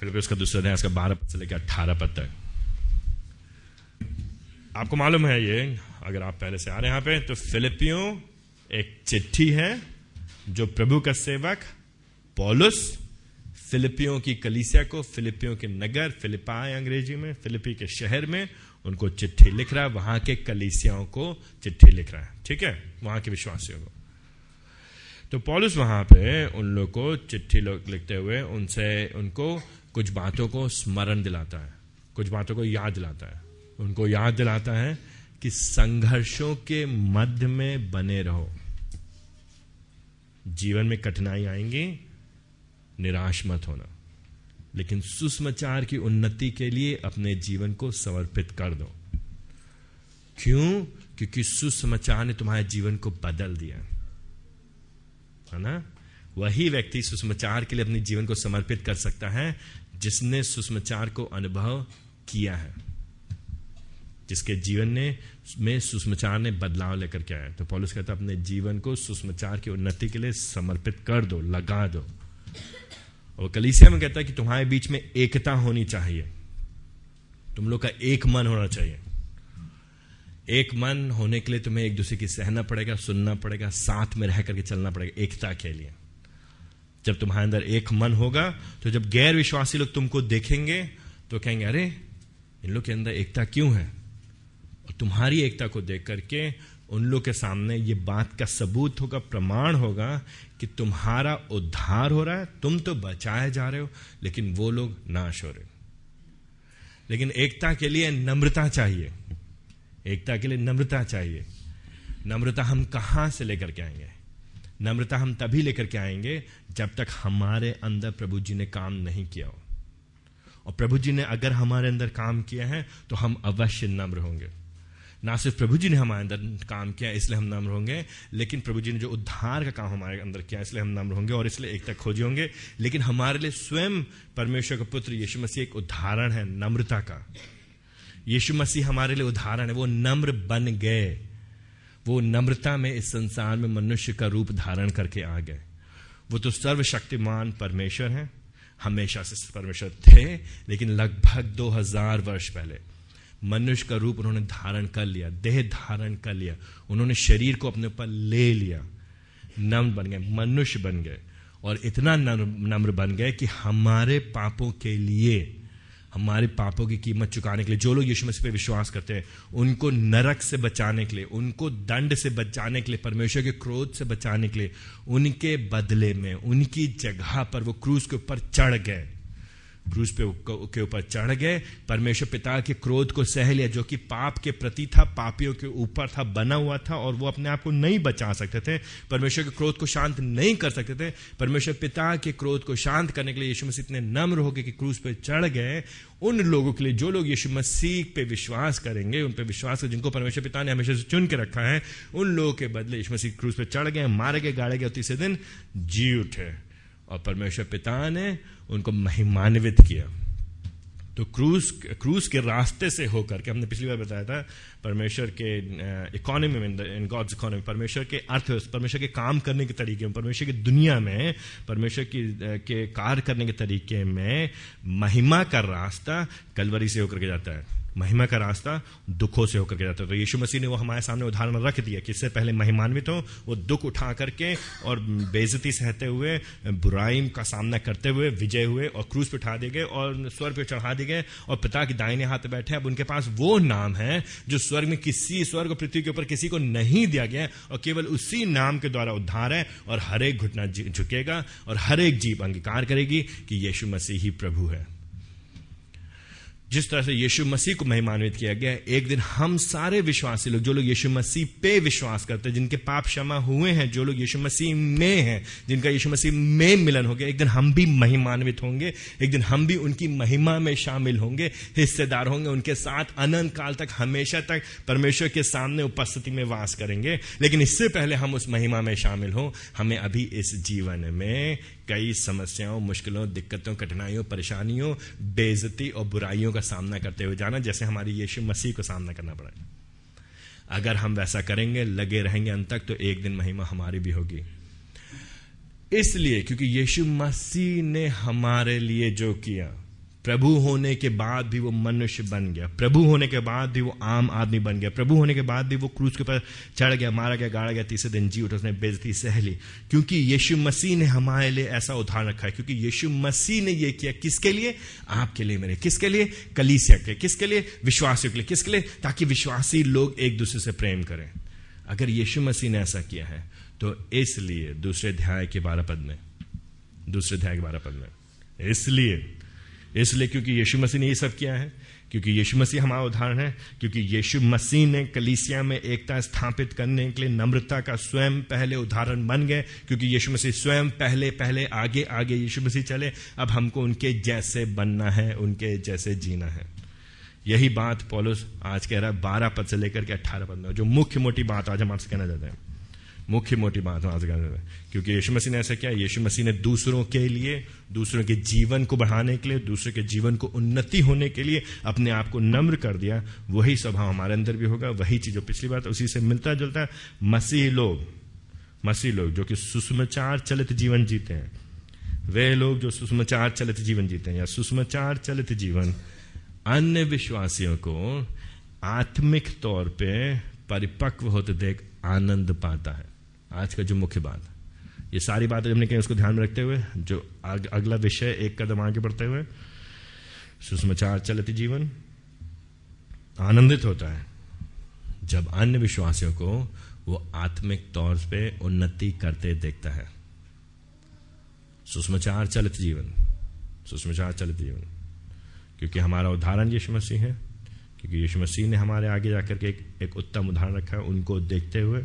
फिर उसका दूसरा अध्याय उसका बारह पद से लेकर अट्ठारह पद तक। आपको मालूम है ये, अगर आप पहले से आ रहे हैं यहाँ पे तो फिलिपियों एक चिट्ठी है, जो प्रभु का सेवक, पॉलुस, फिलिपियों की कलीसिया को, फिलिपियों के नगर, फिलिपाई अंग्रेज़ी में, फिलिपी के शहर में, उनको चिट्ठी लिख रहा है, वहाँ के कलीसियाओं को चिट्ठी लिख रहा है। ठीक है? वहाँ के विश्वासियों को। तो पॉलिस वहाँ पे उन लोग को चिट्ठी लिखते हुए उनसे, उनको कुछ बातों को स्मरण दिलाता है, कुछ बातों को याद दिलाता है। उनको याद दिलाता है कि संघर्षों के मध्य में बने रहो। जीवन में कठिनाई आएँगी, निराश मत होना। लेकिन सुषमाचार की उन्नति के लिए अपने जीवन को समर्पित कर दो। क्यों? क्योंकि सुसमाचार ने तुम्हारे जीवन को बदल दिया। है ना? वही व्यक्ति सुषमाचार के लिए अपने जीवन को समर्पित कर सकता है जिसने सुषमाचार को अनुभव किया है, जिसके जीवन ने, में सुषमाचार ने बदलाव लेकर के आया तो पॉलिस कहता अपने जीवन को सुषमाचार की उन्नति के लिए समर्पित कर दो, लगा दो। और कलीसिया में कहता है कि तुम्हारे बीच में एकता होनी चाहिए। तुम लोग का एक मन होना चाहिए। एक मन होने के लिए तुम्हें एक दूसरे की सहना पड़ेगा, सुनना पड़ेगा, साथ में रह करके चलना पड़ेगा, एकता के लिए। जब तुम्हारे अंदर एक मन होगा तो जब गैर विश्वासी लोग तुमको देखेंगे तो कहेंगे, अरे, इन लोग के अंदर एकता क्यों है? और तुम्हारी एकता को देख करके उन लोग के सामने ये बात का सबूत होगा, प्रमाण होगा कि तुम्हारा उद्धार हो रहा है। तुम तो बचाए जा रहे हो, लेकिन वो लोग नाश हो रहे लेकिन एकता के लिए नम्रता चाहिए। एकता के लिए नम्रता चाहिए। नम्रता हम कहाँ से लेकर के आएँगे? नम्रता हम तभी लेकर के आएँगे जब तक हमारे अंदर प्रभु जी ने काम नहीं किया हो। और प्रभु जी ने अगर हमारे अंदर काम किया है तो हम अवश्य नम्र होंगे। ना सिर्फ़ प्रभु जी ने हमारे अंदर काम किया, इसलिए हम नम्र होंगे, लेकिन प्रभु जी ने जो उद्धार का काम हमारे अंदर किया, इसलिए हम नम्र होंगे और इसलिए एक तक खोजे होंगे। लेकिन हमारे लिए स्वयं परमेश्वर का पुत्र यीशु मसीह एक उदाहरण है, नम्रता का। यीशु मसीह हमारे लिए उदाहरण है, वो नम्र बन गए। वो नम्रता में इस संसार में मनुष्य का रूप धारण करके आ गए। वो तो सर्वशक्तिमान परमेश्वर हैं। हमेशा से परमेश्वर थे, लेकिन लगभग दो हज़ार वर्ष पहले मनुष्य का रूप उन्होंने धारण कर लिया, देह धारण कर लिया। उन्होंने शरीर को अपने ऊपर ले लिया। नम्र बन गए, मनुष्य बन गए और इतना नम्र बन गए कि हमारे पापों के लिए हमारे पापों की कीमत चुकाने के लिए, जो लोग यीशु मसीह पे विश्वास करते हैं, उनको नरक से बचाने के लिए, उनको दंड से बचाने के लिए, परमेश्वर के क्रोध से बचाने के लिए, उनके बदले में, उनकी जगह पर वो क्रूज के ऊपर चढ़ गए। क्रूज पे के ऊपर चढ़ गए। परमेश्वर पिता के क्रोध को सह लिया, जो कि पाप के प्रति था, पापियों के ऊपर था, बना हुआ था, और वो अपने आप को नहीं बचा सकते थे। परमेश्वर के क्रोध को शांत नहीं कर सकते थे। परमेश्वर पिता के क्रोध को शांत करने के लिए यीशु मसीह इतने नम्र हो गए कि क्रूज पे चढ़ गए। उन लोगों के लिए, जो लोग यीशु मसीह पे विश्वास करेंगे, उन पे विश्वास जिनको परमेश्वर पिता ने हमेशा से चुन के रखा है, उन लोगों के बदले यीशु मसीह क्रूज पे चढ़ गए, मारे गए, गाड़े गए तीसरे दिन जी उठे। और परमेश्वर पिता ने उनको महिमान्वित किया। तो क्रूज क्रूज के रास्ते से होकर के, हमने पिछली बार बताया था, परमेश्वर के इकोनॉमी में इन गॉड्स इकोनॉमी परमेश्वर के अर्थव्यवस्था परमेश्वर के काम करने के तरीके में, परमेश्वर की दुनिया में, परमेश्वर की के कार्य करने के तरीके में महिमा का रास्ता कलवरी से होकर के जाता है। महिमा का रास्ता दुखों से होकर के जाता है। तो यीशु मसीह ने वो हमारे सामने उदाहरण रख दिया कि इससे पहले महिमान्वित हो वो दुख उठा करके और बेजती सहते हुए, बुराई का सामना करते हुए विजय हुए और क्रूज पे उठा दिए गए और स्वर्ग पे चढ़ा दिए गए और पिता की दाहिने हाथ बैठे। अब उनके पास वो नाम है जो स्वर्ग में किसी स्वर्ग पृथ्वी के ऊपर किसी को नहीं दिया गया और केवल उसी नाम के द्वारा उद्धार है और हर एक घुटना झुकेगा और हर एक जीव अंगीकार करेगी कि यीशु मसीह ही प्रभु है। जिस तरह से यीशु मसीह को महिमान्वित किया गया, एक दिन हम सारे विश्वासी लोग, जो लोग यीशु मसीह पे विश्वास करते हैं, जिनके पाप क्षमा हुए हैं, जो लोग यीशु मसीह में हैं, जिनका यीशु मसीह में मिलन हो गया, एक दिन हम भी महिमान्वित होंगे, एक दिन हम भी उनकी महिमा में शामिल होंगे, हिस्सेदार होंगे, उनके साथ अनंत काल तक, हमेशा तक परमेश्वर के सामने उपस्थिति में वास करेंगे। लेकिन इससे पहले हम उस महिमा में शामिल हों, हमें अभी इस जीवन में कई समस्याओं, मुश्किलों, दिक्कतों, कठिनाइयों, परेशानियों बेजती और बुराइयों का सामना करते हुए जाना, जैसे हमारी यीशु मसीह को सामना करना पड़ा। अगर हम वैसा करेंगे, लगे रहेंगे अंत तक तो एक दिन महिमा हमारी भी होगी। इसलिए, क्योंकि यीशु मसीह ने हमारे लिए जो किया प्रभु होने के बाद भी वो मनुष्य बन गया। प्रभु होने के बाद भी वो आम आदमी बन गया। प्रभु होने के बाद भी वो क्रूज के ऊपर चढ़ गया, मारा गया, गाड़ा गया, तीसरे दिन जी उठा, उसने बेजती सहली क्योंकि यीशु मसीह ने हमारे लिए ऐसा उदाहरण रखा है, क्योंकि यीशु मसीह ने ये किया किसके लिए? आपके लिए मेरे। किसके लिए? कलीसिया के किसके लिए? विश्वासियों के लिए। किसके लिए? ताकि विश्वासी लोग एक दूसरे से प्रेम करें। अगर यीशु मसीह ने ऐसा किया है तो इसलिए दूसरे अध्याय के बारह पद में, दूसरे अध्याय के बारह पद में, इसलिए इसलिए क्योंकि यीशु मसीह ने ये सब किया है, क्योंकि यीशु मसीह हमारा उदाहरण है, क्योंकि यीशु मसीह ने कलीसिया में एकता स्थापित करने के लिए नम्रता का स्वयं पहले उदाहरण बन गए, क्योंकि यीशु मसीह स्वयं पहले पहले, आगे आगे यीशु मसीह चले, अब हमको उनके जैसे बनना है, उनके जैसे जीना है। यही बात पॉलिस आज कह रहा है, बारह पद से लेकर के अट्ठारह पद में जो मुख्य मोटी बात आज हम आपसे कहना चाहते हैं। मुख्य मोटी बात आज हैं क्योंकि यीशु मसीह ने ऐसा किया, यीशु मसीह ने दूसरों के लिए, दूसरों के जीवन को बढ़ाने के लिए, दूसरों के जीवन को उन्नति होने के लिए अपने आप को नम्र कर दिया। वही स्वभाव हमारे अंदर भी होगा, वही चीज़ जो पिछली बात उसी से मिलता जुलता मसीह लोग मसीह लोग जो कि सुषमाचार चलित जीवन जीते हैं, वे लोग जो सुषमाचार चलित जीवन जीते हैं या सुषमाचार चलित जीवन, अन्य विश्वासियों को आत्मिक तौर पे परिपक्व होते देख आनंद पाता है। आज का जो मुख्य बात। ये सारी बातें हमने कही उसको ध्यान में रखते हुए जो अग, अगला विषय एक कदम आगे बढ़ते हुए सुषमाचार चलती जीवन आनंदित होता है। जब अन्य विश्वासियों को वो आत्मिक तौर पे उन्नति करते देखता है। सुषमाचार चलित जीवन सुषमाचार चलित जीवन। क्योंकि हमारा उदाहरण यीशु मसीह है क्योंकि यीशु मसीह ने हमारे आगे जाकर के एक, एक उत्तम उदाहरण रखा है उनको देखते हुए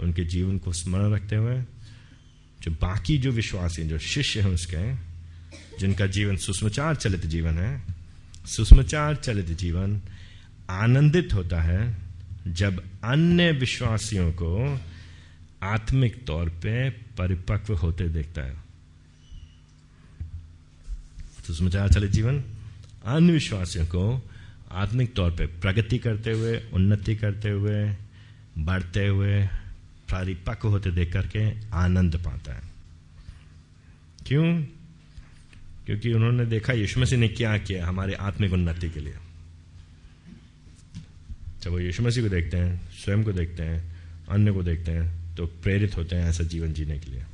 उनके जीवन को स्मरण रखते हुए, जो बाकी जो विश्वासी जो शिष्य हैं उसके, जिनका जीवन सुषमाचार चलित जीवन है, सुषमाचार चलित जीवन आनंदित होता है जब अन्य विश्वासियों को आत्मिक तौर पे परिपक्व होते देखता है। सुषमाचार चलित जीवन अन्य विश्वासियों को आत्मिक तौर पे प्रगति करते हुए, उन्नति करते हुए, बढ़ते हुए परिपक्व होते देख करके आनंद पाता है। क्यों? क्योंकि उन्होंने देखा यीशु मसीह ने क्या किया हमारे आत्मिक उन्नति के लिए। जब वो यीशु मसीह को देखते हैं, स्वयं को देखते हैं, अन्य को देखते हैं तो प्रेरित होते हैं ऐसा जीवन जीने के लिए।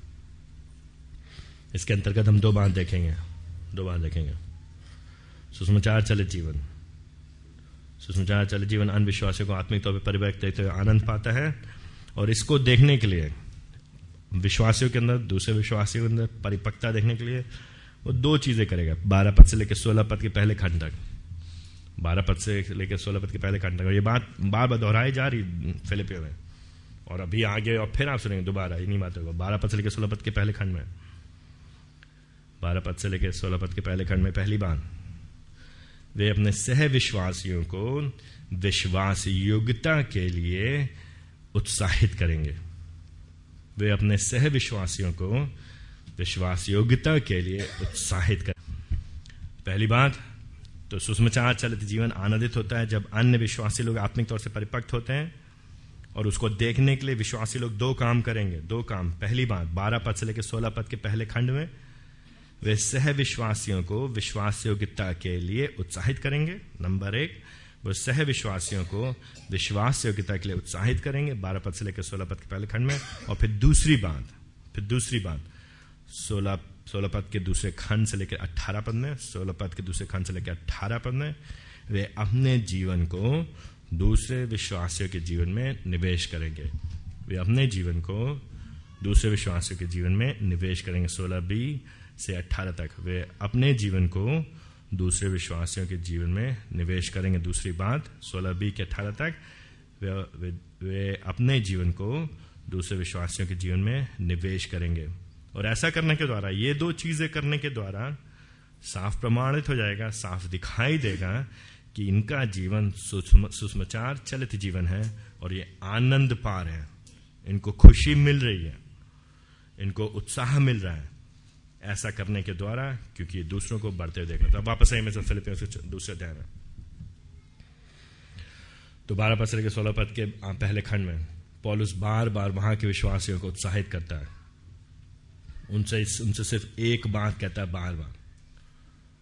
इसके अंतर्गत हम दो बात देखेंगे, दो बात देखेंगे। सुषमाचार चलित जीवन। सुषमाचार चलित जीवन अनविश्वासियों को आत्मिक तौर पर परिवर्तित देखते हुए आनंद पाता है। और इसको देखने के लिए, विश्वासियों के अंदर, दूसरे विश्वासियों के अंदर, परिपक्वता देखने के लिए, वो दो चीज़ें करेगा। बारह पद से लेकर सोलह पद के पहले खंड तक। बारह पद से लेकर सोलह पद के पहले खंड तक। और ये बात बार बार दोहराई जा रही फिलिपियो में। और अभी आगे, और फिर आप सुनेंगे दोबारा, इन्हीं बातों को। बारह पद से लेकर सोलह पद के पहले खंड में। बारह पद से लेकर सोलह पद के पहले खंड में पहली बार वे अपने सह विश्वासियों को विश्वास योग्यता के लिए उत्साहित करेंगे। वे अपने सह विश्वासियों को विश्वास योग्यता के लिए उत्साहित कर। पहली बात तो सुषमाचार चलित जीवन आनंदित होता है जब अन्य विश्वासी लोग आत्मिक तौर से परिपक्व होते हैं और उसको देखने के लिए विश्वासी लोग दो काम करेंगे। दो काम। पहली बात, बारह पद से लेकर सोलह पद के पहले खंड में वे सह विश्वासियों को विश्वास योग्यता के लिए उत्साहित करेंगे। नंबर एक वो सह विश्वासियों को विश्वास योग्यता के लिए उत्साहित करेंगे। बारह पद से लेकर सोलह पद के पहले खंड में। और फिर दूसरी बात, फिर दूसरी बात। सोलह सोलह पद के दूसरे खंड से लेकर अट्ठारह पद में, सोलह पद के दूसरे खंड से लेकर अट्ठारह पद में, वे अपने जीवन को दूसरे विश्वासियों के जीवन में निवेश करेंगे। वे अपने जीवन को दूसरे विश्वासियों के जीवन में निवेश करेंगे। सोलह बी से अट्ठारह तक वे अपने जीवन को दूसरे विश्वासियों के जीवन में निवेश करेंगे। दूसरी बात सोलह बी के अठारह तक वे, वे, वे अपने जीवन को दूसरे विश्वासियों के जीवन में निवेश करेंगे। और ऐसा करने के द्वारा ये दो चीज़ें करने के द्वारा साफ़ प्रमाणित हो जाएगा साफ़ दिखाई देगा कि इनका जीवन सुषमाचार चलित जीवन है और ये आनंद पार है। इनको खुशी मिल रही है इनको उत्साह मिल रहा है। ऐसा करने के द्वारा, क्योंकि दूसरों को बढ़ते हुए देखना। तो अब वापस आए मैं फिलिपियों से दूसरे अध्याय में। तो बारह पद के सोलह पद के पहले खंड में, पॉलुस बार बार वहाँ के विश्वासियों को उत्साहित करता है। उनसे उनसे सिर्फ़ एक बात कहता है बार बार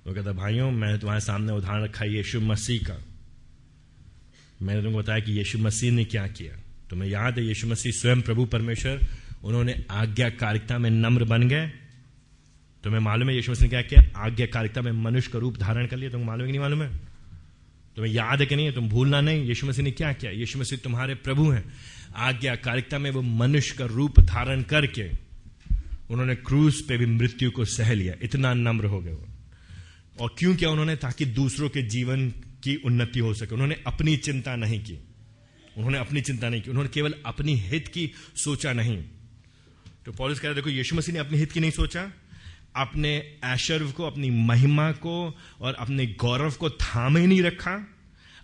वो कहता भाइयों, मैंने तुम्हारे सामने उदाहरण रखा यीशु मसीह का। मैंने तुमको बताया कि यीशु मसीह ने क्या किया। तुम्हें याद है, यीशु मसीह स्वयं प्रभु परमेश्वर, उन्होंने आज्ञाकारिकता में नम्र बन गए तुम्हें मालूम है यीशु मसीह ने क्या किया? आज्ञाकारिकता में मनुष्य का रूप धारण कर लिया। तुमको मालूम है कि नहीं मालूम है? तुम्हें याद है कि नहीं? है तुम भूलना नहीं। यीशु मसीह ने क्या किया? यीशु मसीह तुम्हारे प्रभु हैं। आज्ञाकारिकता में वो मनुष्य का रूप धारण करके उन्होंने क्रूज पे भी मृत्यु को सह लिया। इतना नम्र हो गए वो। और क्यों किया उन्होंने? ताकि दूसरों के जीवन की उन्नति हो सके। उन्होंने अपनी चिंता नहीं की। उन्होंने अपनी चिंता नहीं की। उन्होंने केवल अपनी हित की सोचा नहीं। तो पॉलिस कह रहे देखो, यीशु मसीह ने अपने हित की नहीं सोचा। अपने ऐश्वर्य को, अपनी महिमा को और अपने गौरव को थामे नहीं रखा,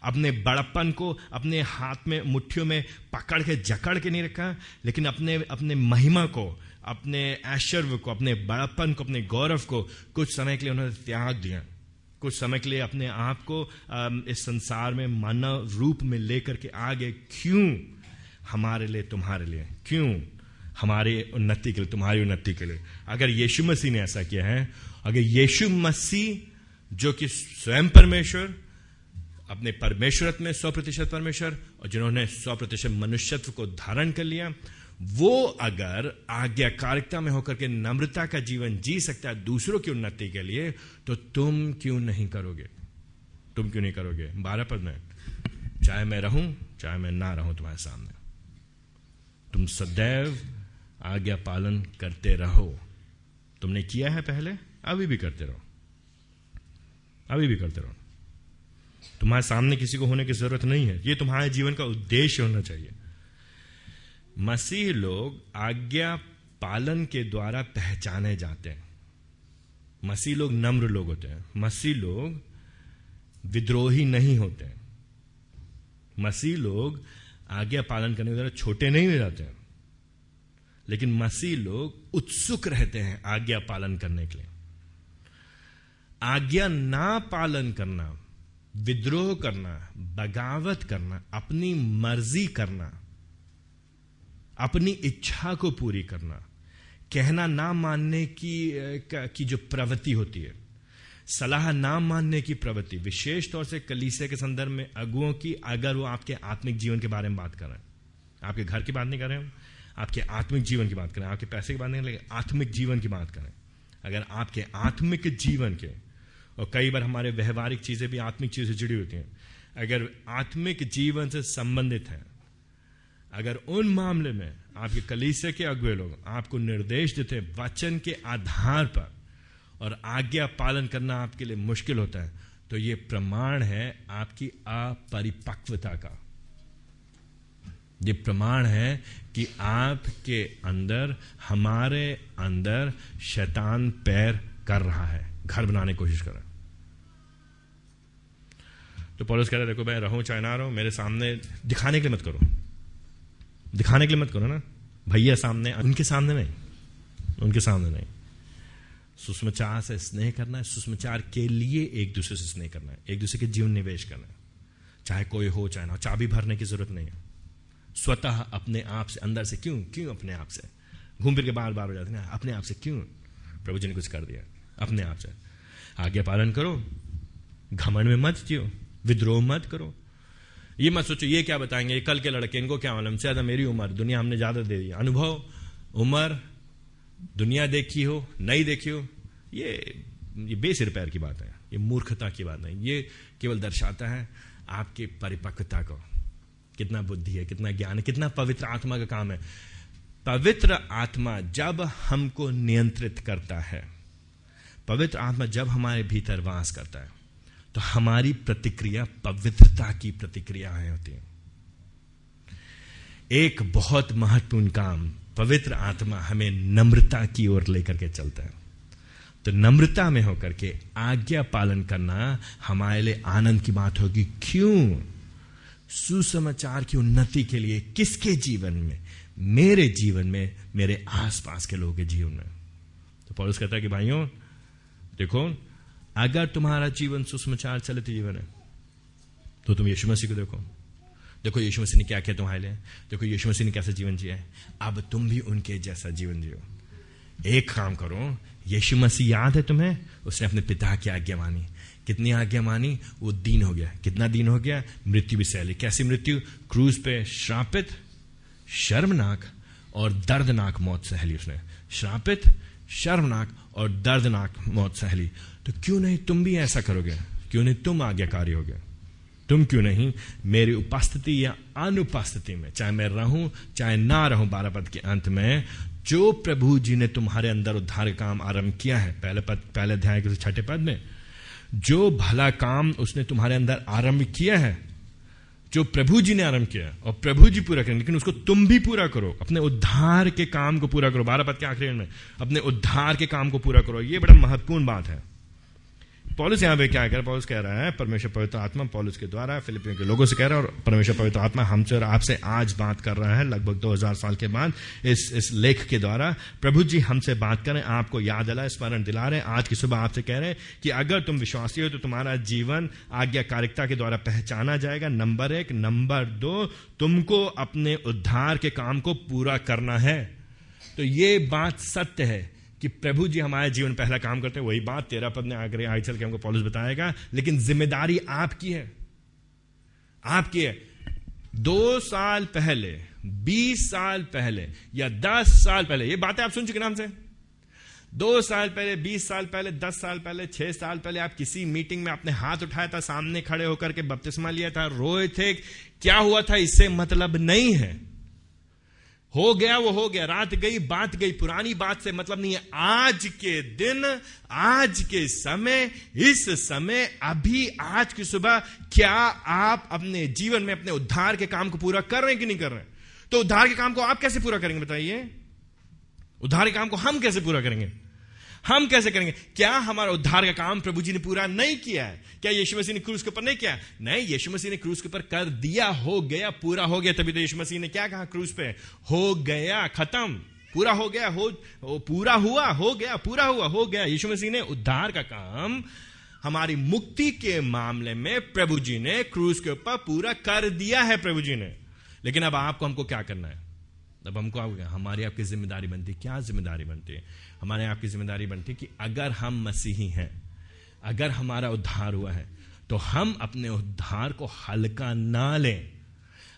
अपने बड़प्पन को अपने हाथ में, मुट्ठियों में पकड़ के, जकड़ के नहीं रखा, लेकिन अपने अपने महिमा को, अपने ऐश्वर्य को, अपने बड़प्पन को, अपने गौरव को कुछ समय के लिए उन्होंने त्याग दिया। कुछ समय के लिए अपने आप को इस संसार में मानव रूप में लेकर के आगे, क्यों हमारे लिए, तुम्हारे लिए? क्यों? हमारे उन्नति के लिए, तुम्हारी उन्नति के लिए। अगर यीशु मसीह ने ऐसा किया है, अगर यीशु मसीह, जो कि स्वयं परमेश्वर, अपने परमेश्वर में सौ प्रतिशत परमेश्वर, और जिन्होंने सौ प्रतिशत मनुष्यत्व को धारण कर लिया, वो अगर आज्ञाकारिकता में होकर के नम्रता का जीवन जी सकता है दूसरों की उन्नति के लिए तो तुम क्यों नहीं करोगे? तुम क्यों नहीं करोगे? बारह पद में, चाहे मैं रहूँ, चाहे मैं ना रहूँ तुम्हारे सामने। तुम सदैव आज्ञा पालन करते रहो। तुमने किया है पहले? अभी भी करते रहो। अभी भी करते रहो। तुम्हारे सामने किसी को होने की ज़रूरत नहीं है। ये तुम्हारे जीवन का उद्देश्य होना चाहिए। मसीह लोग आज्ञा पालन के द्वारा पहचाने जाते हैं। मसीह लोग नम्र लोग होते हैं। मसीह लोग विद्रोही नहीं होते मसीह लोग आज्ञा पालन करने के द्वारा छोटे नहीं हो जाते हैं। लेकिन मसीह लोग उत्सुक रहते हैं आज्ञा पालन करने के लिए। आज्ञा ना पालन करना, विद्रोह करना, बगावत करना, अपनी मर्ज़ी करना, अपनी इच्छा को पूरी करना, कहना ना मानने की की जो प्रवृत्ति होती है, सलाह ना मानने की प्रवृत्ति, विशेष तौर से कलीसे के संदर्भ में अगुओं की, अगर वो आपके आत्मिक जीवन के बारे में बात कर रहे हैं, आपके घर की बात नहीं कर रहे आपके आत्मिक जीवन की बात करें, आपके पैसे की बात नहीं लेकिन आत्मिक जीवन की बात करें। अगर आपके आत्मिक जीवन के, और कई बार हमारे व्यवहारिक चीज़ें भी आत्मिक चीज़ों से जुड़ी होती हैं, अगर आत्मिक जीवन से संबंधित है, अगर उन मामले में आपके कलीसे के अगुए लोग आपको निर्देश देते हैं वचन के आधार पर, और आज्ञा पालन करना आपके लिए मुश्किल होता है तो ये प्रमाण है आपकी अपरिपक्वता का। ये प्रमाण है कि आपके अंदर, हमारे अंदर शैतान पैर कर रहा है। घर बनाने की कोशिश कर रहा है। तो पॉलिस कह रहे देखो, मैं रहूँ चाहे ना रहूँ, मेरे सामने दिखाने के लिए मत करो। दिखाने के लिए मत करो ना। भैया सामने, उनके सामने नहीं। उनके सामने नहीं। सुषमाचार से स्नेह करना है, सुषमाचार के लिए एक दूसरे से स्नेह करना है, एक दूसरे के जीवन निवेश करना है। चाहे कोई हो, चाहे ना चाबी भरने की ज़रूरत नहीं है। स्वतः अपने आप से, अंदर से क्यों क्यों अपने आप से? घूम फिर के बार बार हो जाते हैं अपने आप से क्यों? प्रभु जी ने कुछ कर दिया, अपने आप से। आज्ञा पालन करो, घमंड में मत जियो, विद्रोह मत करो। ये मत सोचो, ये क्या बताएँगे? कल के लड़के, इनको क्या मालूम? ज़्यादा मेरी उम्र, दुनिया हमने ज़्यादा दे दी। अनुभव, उम्र, दुनिया देखी हो, नहीं देखी हो, ये ये बेसिर पैर की बात है, ये मूर्खता की बात है ये केवल दर्शाता है आपकी परिपक्वता को। कितना बुद्धि है, कितना ज्ञान है, कितना पवित्र आत्मा का काम है। पवित्र आत्मा जब हमको नियंत्रित करता है, पवित्र आत्मा जब हमारे भीतर वास करता है तो हमारी प्रतिक्रिया पवित्रता की प्रतिक्रियाएँ होती हैं। एक बहुत महत्वपूर्ण काम पवित्र आत्मा हमें नम्रता की ओर लेकर के चलता है। तो नम्रता में होकर के आज्ञा पालन करना हमारे लिए आनंद की बात होगी। क्यों? सुसमाचार की उन्नति के लिए किसके जीवन में? मेरे जीवन में, मेरे आसपास के लोगों के जीवन में। तो पौलुस कहता है कि भाइयों, देखो, अगर तुम्हारा जीवन सुसमाचार चलित जीवन है तो तुम यीशु मसीह को देखो। देखो, यीशु मसीह ने क्या किया तुम्हारे लिए? देखो, यीशु मसीह ने कैसा जीवन जिया है? अब तुम भी उनके जैसा जीवन जियो। एक काम करो, यीशु मसीह याद है तुम्हें? उसने अपने पिता की आज्ञा मानी। कितनी आज्ञा मानी? वो दीन हो गया। कितना दीन हो गया? मृत्यु भी सहली। कैसी मृत्यु? क्रूज पे श्रापित, शर्मनाक और दर्दनाक मौत सहली उसने। श्रापित, शर्मनाक और दर्दनाक मौत सहली। तो क्यों नहीं तुम भी ऐसा करोगे? क्यों नहीं तुम आज्ञाकारी होगे तुम क्यों नहीं मेरी उपस्थिति या अनुपस्थिति में, चाहे मैं रहूँ, चाहे ना रहूँ बारह पद के अंत में, जो प्रभु जी ने तुम्हारे अंदर उद्धार काम आरंभ किया है, पहले पद, पहले अध्याय के छठे पद में जो भला काम उसने तुम्हारे अंदर आरंभ किया है, जो प्रभु जी ने आरंभ किया और प्रभु जी पूरा करें लेकिन उसको तुम भी पूरा करो, अपने उद्धार के काम को पूरा करो, बारह पद के आखिरी में, अपने उद्धार के काम को पूरा करो, ये बड़ा महत्वपूर्ण बात है। पॉलिस यहाँ पे क्या कर पॉलिस कह रहा है, परमेश्वर पवित्र आत्मा पॉलिस के द्वारा फिलिपियों के लोगों से कह रहा है, और परमेश्वर पवित्र आत्मा हमसे और आपसे आज बात कर रहा है, लगभग 2000 साल के बाद, इस इस लेख के द्वारा। प्रभु जी हमसे बात करें, आपको याद दिला स्मरण दिला रहे हैं। आज की सुबह आपसे कह रहे हैं कि अगर तुम विश्वासी हो तो तुम्हारा जीवन आज्ञाकारिकता के द्वारा पहचाना जाएगा। नंबर एक। नंबर दो, तुमको अपने उद्धार के काम को पूरा करना है। तो ये बात सत्य है। कि प्रभु जी हमारे जीवन पहला काम करते हैं, वही बात तेरा पद ने आगे आगे चल के हमको पॉलिस बताएगा, लेकिन ज़िम्मेदारी आपकी है। आपकी है। दो साल पहले, बीस साल पहले या दस साल पहले, ये बातें आप सुन चुके नाम से दो साल पहले, बीस साल पहले, दस साल पहले, छह साल पहले आप किसी मीटिंग में अपने हाथ उठाया था, सामने खड़े होकर के बपतिस्मा लिया था, रोए थे, क्या हुआ था, इससे मतलब नहीं है। हो गया, वो हो गया। रात गई, बात गई। पुरानी बात से मतलब नहीं है। आज के दिन, आज के समय, इस समय, अभी, आज की सुबह, क्या आप अपने जीवन में अपने उद्धार के काम को पूरा कर रहे हैं कि नहीं कर रहे तो उद्धार के काम को आप कैसे पूरा करेंगे बताइए? उद्धार के काम को हम कैसे पूरा करेंगे? हम कैसे करेंगे? क्या हमारा उद्धार का काम प्रभु जी ने पूरा नहीं किया है? क्या यीशु मसीह ने क्रूज के ऊपर नहीं किया नहीं, यीशु मसीह ने क्रूज के ऊपर कर दिया, हो गया, पूरा हो गया। तभी तो यीशु मसीह ने क्या कहा क्रूज पे? हो गया, खत्म। पूरा हो गया, हो पूरा हुआ, हो गया, पूरा हुआ, हो गया। यीशु मसीह ने उद्धार का काम हमारी मुक्ति के मामले में प्रभु जी ने क्रूज के ऊपर पूरा कर दिया है प्रभु जी ने। लेकिन अब आपको हमको क्या करना है? अब हमको हमारी आपकी ज़िम्मेदारी बनती है। क्या ज़िम्मेदारी बनती है? हमारे आपकी ज़िम्मेदारी बनती है कि अगर हम मसीही हैं, अगर हमारा उद्धार हुआ है तो हम अपने उद्धार को हल्का ना लें।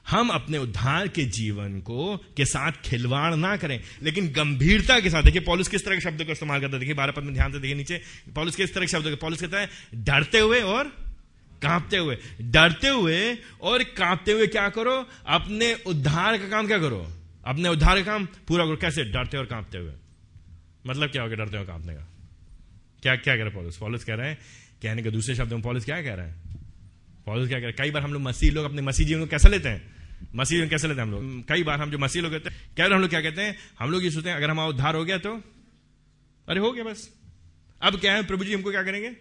हम अपने उद्धार के जीवन को, के साथ खिलवाड़ ना करें। लेकिन गंभीरता के साथ, देखिए, पॉलिस किस तरह के शब्दों का इस्तेमाल करता है? देखिए, बारह पद में ध्यान से देखिए नीचे। पॉलिस किस तरह के शब्दों पॉलिस कहता है, डरते हुए और कांपते हुए। डरते हुए और कांपते हुए क्या करो? अपने उद्धार का काम क्या करो? अपने उद्धार का काम पूरा करो। कैसे? डरते और कांपते हुए। मतलब क्या हो गया डरते हुए कांपने का क्या क्या कह रहे पॉलिस? पॉलिस कह रहे हैं, कहने के दूसरे शब्द में पॉलिस क्या कह रहे हैं? पॉलिस क्या कह रहे हैं? कई बार हम लोग मसीह लोग अपने मसीह जीवन को कैसे लेते हैं? मसीह जीवन कैसे लेते हैं हम लोग? कई बार हम जो मसीह लोग कहते हैं, कह रहे हम लोग क्या कहते हैं? हम लोग ये सोचते हैं, अगर हमारा उद्धार हो गया तो? अरे हो गया बस। अब क्या है? प्रभु जी हमको क्या करेंगे?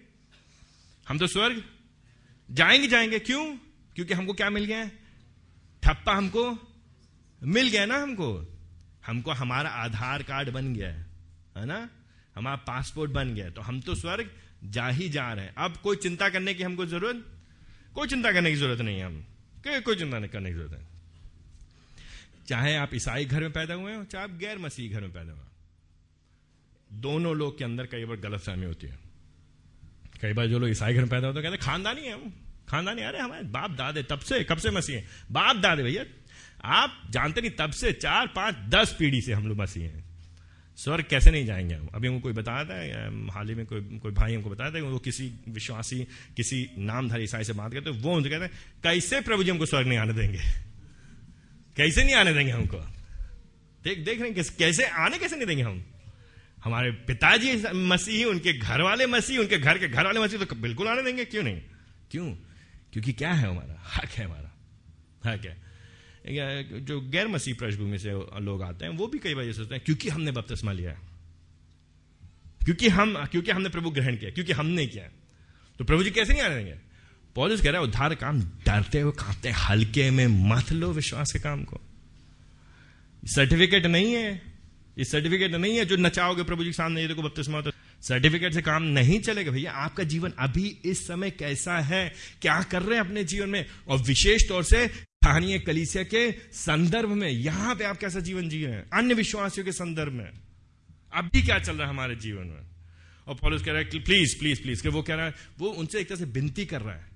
हम तो स्वर्ग। जाएँगे जाएँगे। क्यों? क्योंकि हमको क्या मिल गया है? ठप्पा हमको मिल गया ना हमको? हमको हमारा आधार कार्ड बन गया है। है ना? हमारा पासपोर्ट बन गया तो हम तो स्वर्ग जा ही जा रहे हैं। अब कोई चिंता करने की हमको ज़रूरत? कोई चिंता करने की ज़रूरत नहीं है हम। कोई चिंता नहीं करने की ज़रूरत है। चाहे आप ईसाई घर में पैदा हुए हो, चाहे आप गैर मसीही घर में पैदा हुए दोनों लोग के अंदर कई बार गलत फहमी होती है। कई बार जो लोग ईसाई घर में पैदा होते कहते खानदानी है हम। खानदानी, अरे हमारे बाप दादे तब से, कब से मसीह हैं? बाप दादे भैया, आप जानते नहीं तब से चार, पाँच, दस पीढ़ी से हम लोग मसीह हैं। स्वर्ग कैसे नहीं जाएँगे हम? अभी हमको कोई बताया था हाल ही में कोई कोई भाई हमको बताया था वो किसी विश्वासी, किसी नामधारी ईसाई से बात करते, वो उनसे कहते हैं, कैसे प्रभु जी हमको स्वर्ग नहीं आने देंगे? कैसे नहीं आने देंगे हमको? देख देख रहे हैं कैसे आने, कैसे नहीं देंगे हम? हमारे पिताजी मसीह, उनके घर वाले मसीह, उनके घर के घर वाले मसीह तो बिल्कुल आने देंगे, क्यों नहीं? क्यों? क्योंकि क्या है हमारा? हक है हमारा। हक है। जो गैर मसीह पृष्ठभूमि से लोग आते हैं, वो भी कई बार ये सोचते हैं, क्योंकि हमने बपतिस्मा लिया है। क्योंकि हम, क्योंकि हमने प्रभु ग्रहण किया, क्योंकि हमने किया तो प्रभु जी कैसे नहीं आने देंगे पॉलिस कह रहा है, उद्धार काम डरते हुए कांपते हल्के में मत लो विश्वास के काम को। सर्टिफिकेट नहीं है, ये सर्टिफिकेट नहीं है जो नचाओगे प्रभु जी के सामने, ये देखो बपतिस्मा तो सर्टिफिकेट से काम नहीं चलेगा। भैया, आपका जीवन अभी इस समय कैसा है? क्या कर रहे हैं अपने जीवन में? और विशेष तौर से स्थानीय कलीसिया के संदर्भ में, यहाँ पे आप कैसा जीवन जी रहे हैं? अन्य विश्वासियों के संदर्भ में। अभी क्या चल रहा है हमारे जीवन में? और पॉलिस कह रहा है प्लीज़ प्लीज़ प्लीज़ कि वो कह रहा है, वो उनसे एक तरह से विनती कर रहा है।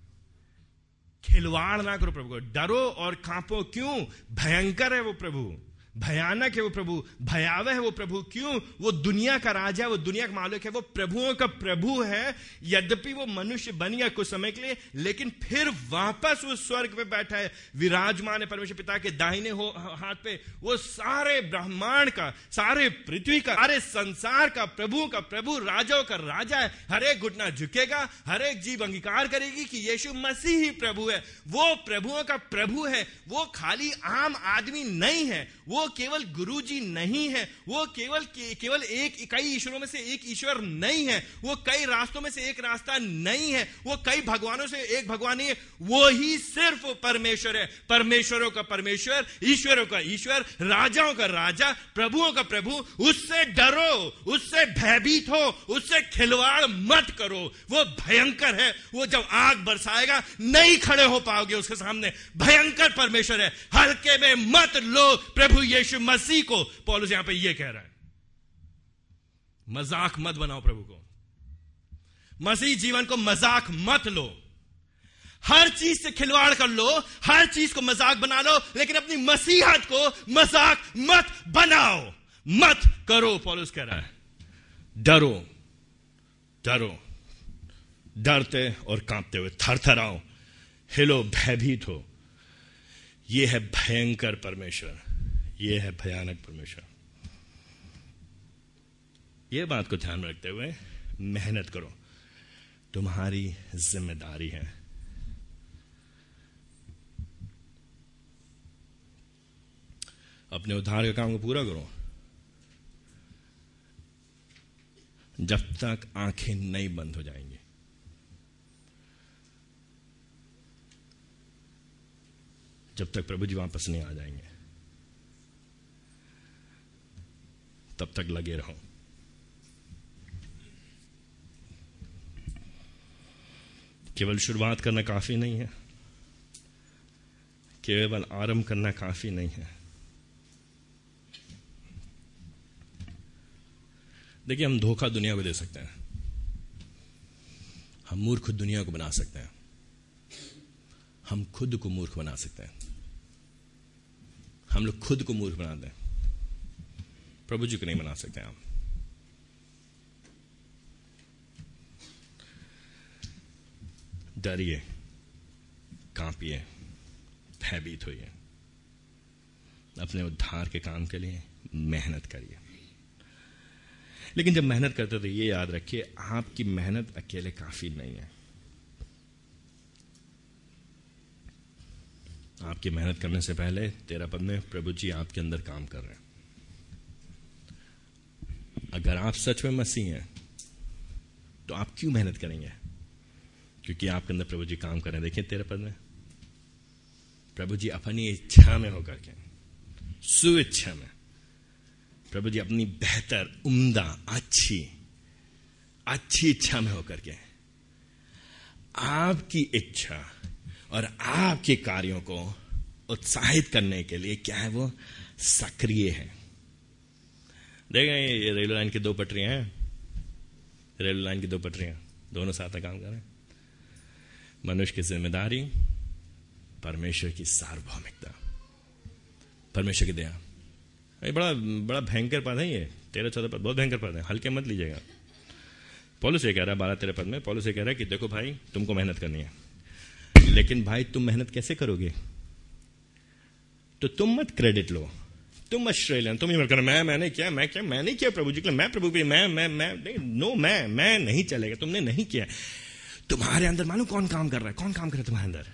खिलवाड़ ना करो प्रभु को। डरो और कांपो क्यों? भयंकर है वो प्रभु। भयानक है वो प्रभु। भयावह है वो प्रभु। क्यों? वो दुनिया का राजा है वो दुनिया का मालिक है। वो प्रभुओं का प्रभु है। यद्यपि वो मनुष्य बन गया कुछ समय के लिए, लेकिन फिर वापस वो स्वर्ग पे बैठा है। विराजमान है परमेश्वर पिता के दाहिने हो हाथ पे। वो सारे ब्रह्मांड का, सारे पृथ्वी का, सारे संसार का प्रभु का प्रभु, राजाओं का राजा है। हर एक घुटना झुकेगा, हर एक जीव अंगीकार करेगी कि यीशु मसीह ही प्रभु है। वो प्रभुओं का प्रभु है। वो खाली आम आदमी नहीं है। वो वो केवल गुरु जी नहीं है वो केवल के, केवल एक कई ईश्वरों में से एक ईश्वर नहीं है वो कई रास्तों में से एक रास्ता नहीं है वो कई भगवानों से एक भगवान नहीं है वो ही सिर्फ़ परमेश्वर है। परमेश्वरों का परमेश्वर ईश्वरों का ईश्वर राजाओं का राजा प्रभुओं का प्रभु उससे डरो उससे भयभीत हो उससे खिलवाड़ मत करो। वो भयंकर है वो जब आग बरसाएगा नहीं खड़े हो पाओगे उसके सामने। भयंकर परमेश्वर है हल्के में मत लो प्रभु यीशु मसीह को, पॉलिस यहाँ पे ये कह रहा है, मज़ाक मत बनाओ प्रभु को। मसीह जीवन को मज़ाक मत लो। हर चीज़ से खिलवाड़ कर लो, हर चीज़ को मज़ाक बना लो, लेकिन अपनी मसीहत को मज़ाक मत बनाओ। मत करो, पॉलिस कह रहा है। डरो डरो। डरते और कांपते हुए थर थराओ हिलो, भयभीत हो। यह है भयंकर परमेश्वर। ये है भयानक परमेश्वर। ये बात को ध्यान में रखते हुए मेहनत करो। तुम्हारी ज़िम्मेदारी है। अपने उद्धार के काम को पूरा करो। जब तक आँखें नहीं बंद हो जाएँगी। जब तक प्रभु जी वापस नहीं आ जाएँगे। तब तक लगे रहो। केवल शुरुआत करना काफ़ी नहीं है। केवल आरंभ करना काफ़ी नहीं है। देखिए, हम धोखा दुनिया को दे सकते हैं। हम मूर्ख दुनिया को बना सकते हैं। हम खुद को मूर्ख बना सकते हैं। हम लोग खुद को मूर्ख बनाते हैं प्रभु जी को नहीं मना सकते आप। डरिए, कांपिए, भयभीत होइए। अपने उद्धार के काम के लिए मेहनत करिए। लेकिन जब मेहनत करते तो ये याद रखिए, आपकी मेहनत अकेले काफ़ी नहीं है। आपकी मेहनत करने से पहले तेरा पद में प्रभु जी आपके अंदर काम कर रहे हैं। अगर आप सच में मसीह हैं तो आप क्यों मेहनत करेंगे? क्योंकि आपके अंदर प्रभु जी काम कर रहे हैं। देखिए तेरे पद में। प्रभु जी अपनी इच्छा में होकर के, सुइच्छा में, प्रभु जी अपनी बेहतर, उम्दा, अच्छी अच्छी इच्छा में होकर के, आपकी इच्छा और आपके कार्यों को उत्साहित करने के लिए क्या है वो? सक्रिय है। देखें ये रेलवे लाइन की दो पटरियाँ हैं। रेलवे लाइन की दो पटरियाँ, दोनों साथ काम कर रहे हैं। मनुष्य की ज़िम्मेदारी, परमेश्वर की सार्वभौमिकता। परमेश्वर की दया। ये बड़ा बड़ा भयंकर पद है ये। तेरह चौदह पद, बहुत भयंकर पद है। हल्के मत लीजिएगा। पॉलिस ये कह रहा है, बारह तेरह पद में, पॉलिस ये कह रहा है कि देखो भाई, तुमको मेहनत करनी है। लेकिन भाई, तुम मेहनत कैसे करोगे? तो तुम मत क्रेडिट लो। तुम ऑस्ट्रेलियन, तुम ही मत करो, मैं, मैंने किया, मैं क्या, मैंने किया प्रभु जी के मैं प्रभु भी मैं मैं मैं, नहीं नो मैं मैं नहीं चलेगा, तुमने नहीं किया। तुम्हारे अंदर मालूम कौन काम कर रहा है? कौन काम कर रहा है तुम्हारे अंदर?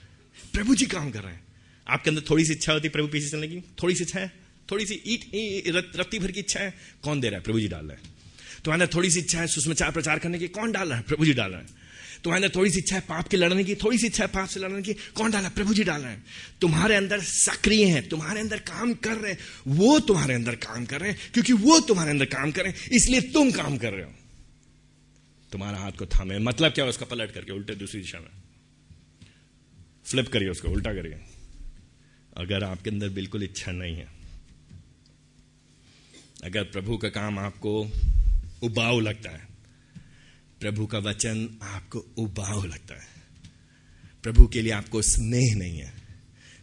प्रभु जी काम कर रहे हैं। आपके अंदर थोड़ी सी इच्छा होती है प्रभु पीछे चलने की? थोड़ी सी इच्छा है? थोड़ी सी ईट रत्ती भर की इच्छा है? कौन दे रहा है? प्रभु जी डाल रहे हैं। तुम्हारे अंदर थोड़ी सी इच्छा है, सुषमाचार प्रचार करने की? कौन डाल रहा है? प्रभु जी डाल रहे हैं। तुम्हारे अंदर थोड़ी सी इच्छा है पाप के लड़ने की, थोड़ी सी इच्छा है पाप से लड़ने की। कौन डाला? प्रभु जी डाल रहे हैं। तुम्हारे अंदर सक्रिय है, तुम्हारे अंदर काम कर रहे हैं। वो तुम्हारे अंदर काम कर रहे हैं, क्योंकि वो तुम्हारे अंदर काम कर रहे हैं, इसलिए तुम काम कर रहे हो। तुम्हारा हाथ को थामे मतलब क्या उसका पलट करके, उल्टे दूसरी दिशा में? फ्लिप करिए उसको, उल्टा करिए। अगर आपके अंदर बिल्कुल इच्छा नहीं है, अगर प्रभु का काम आपको उबाऊ लगता है प्रभु का वचन आपको उबाऊ लगता है। प्रभु के लिए आपको स्नेह नहीं है।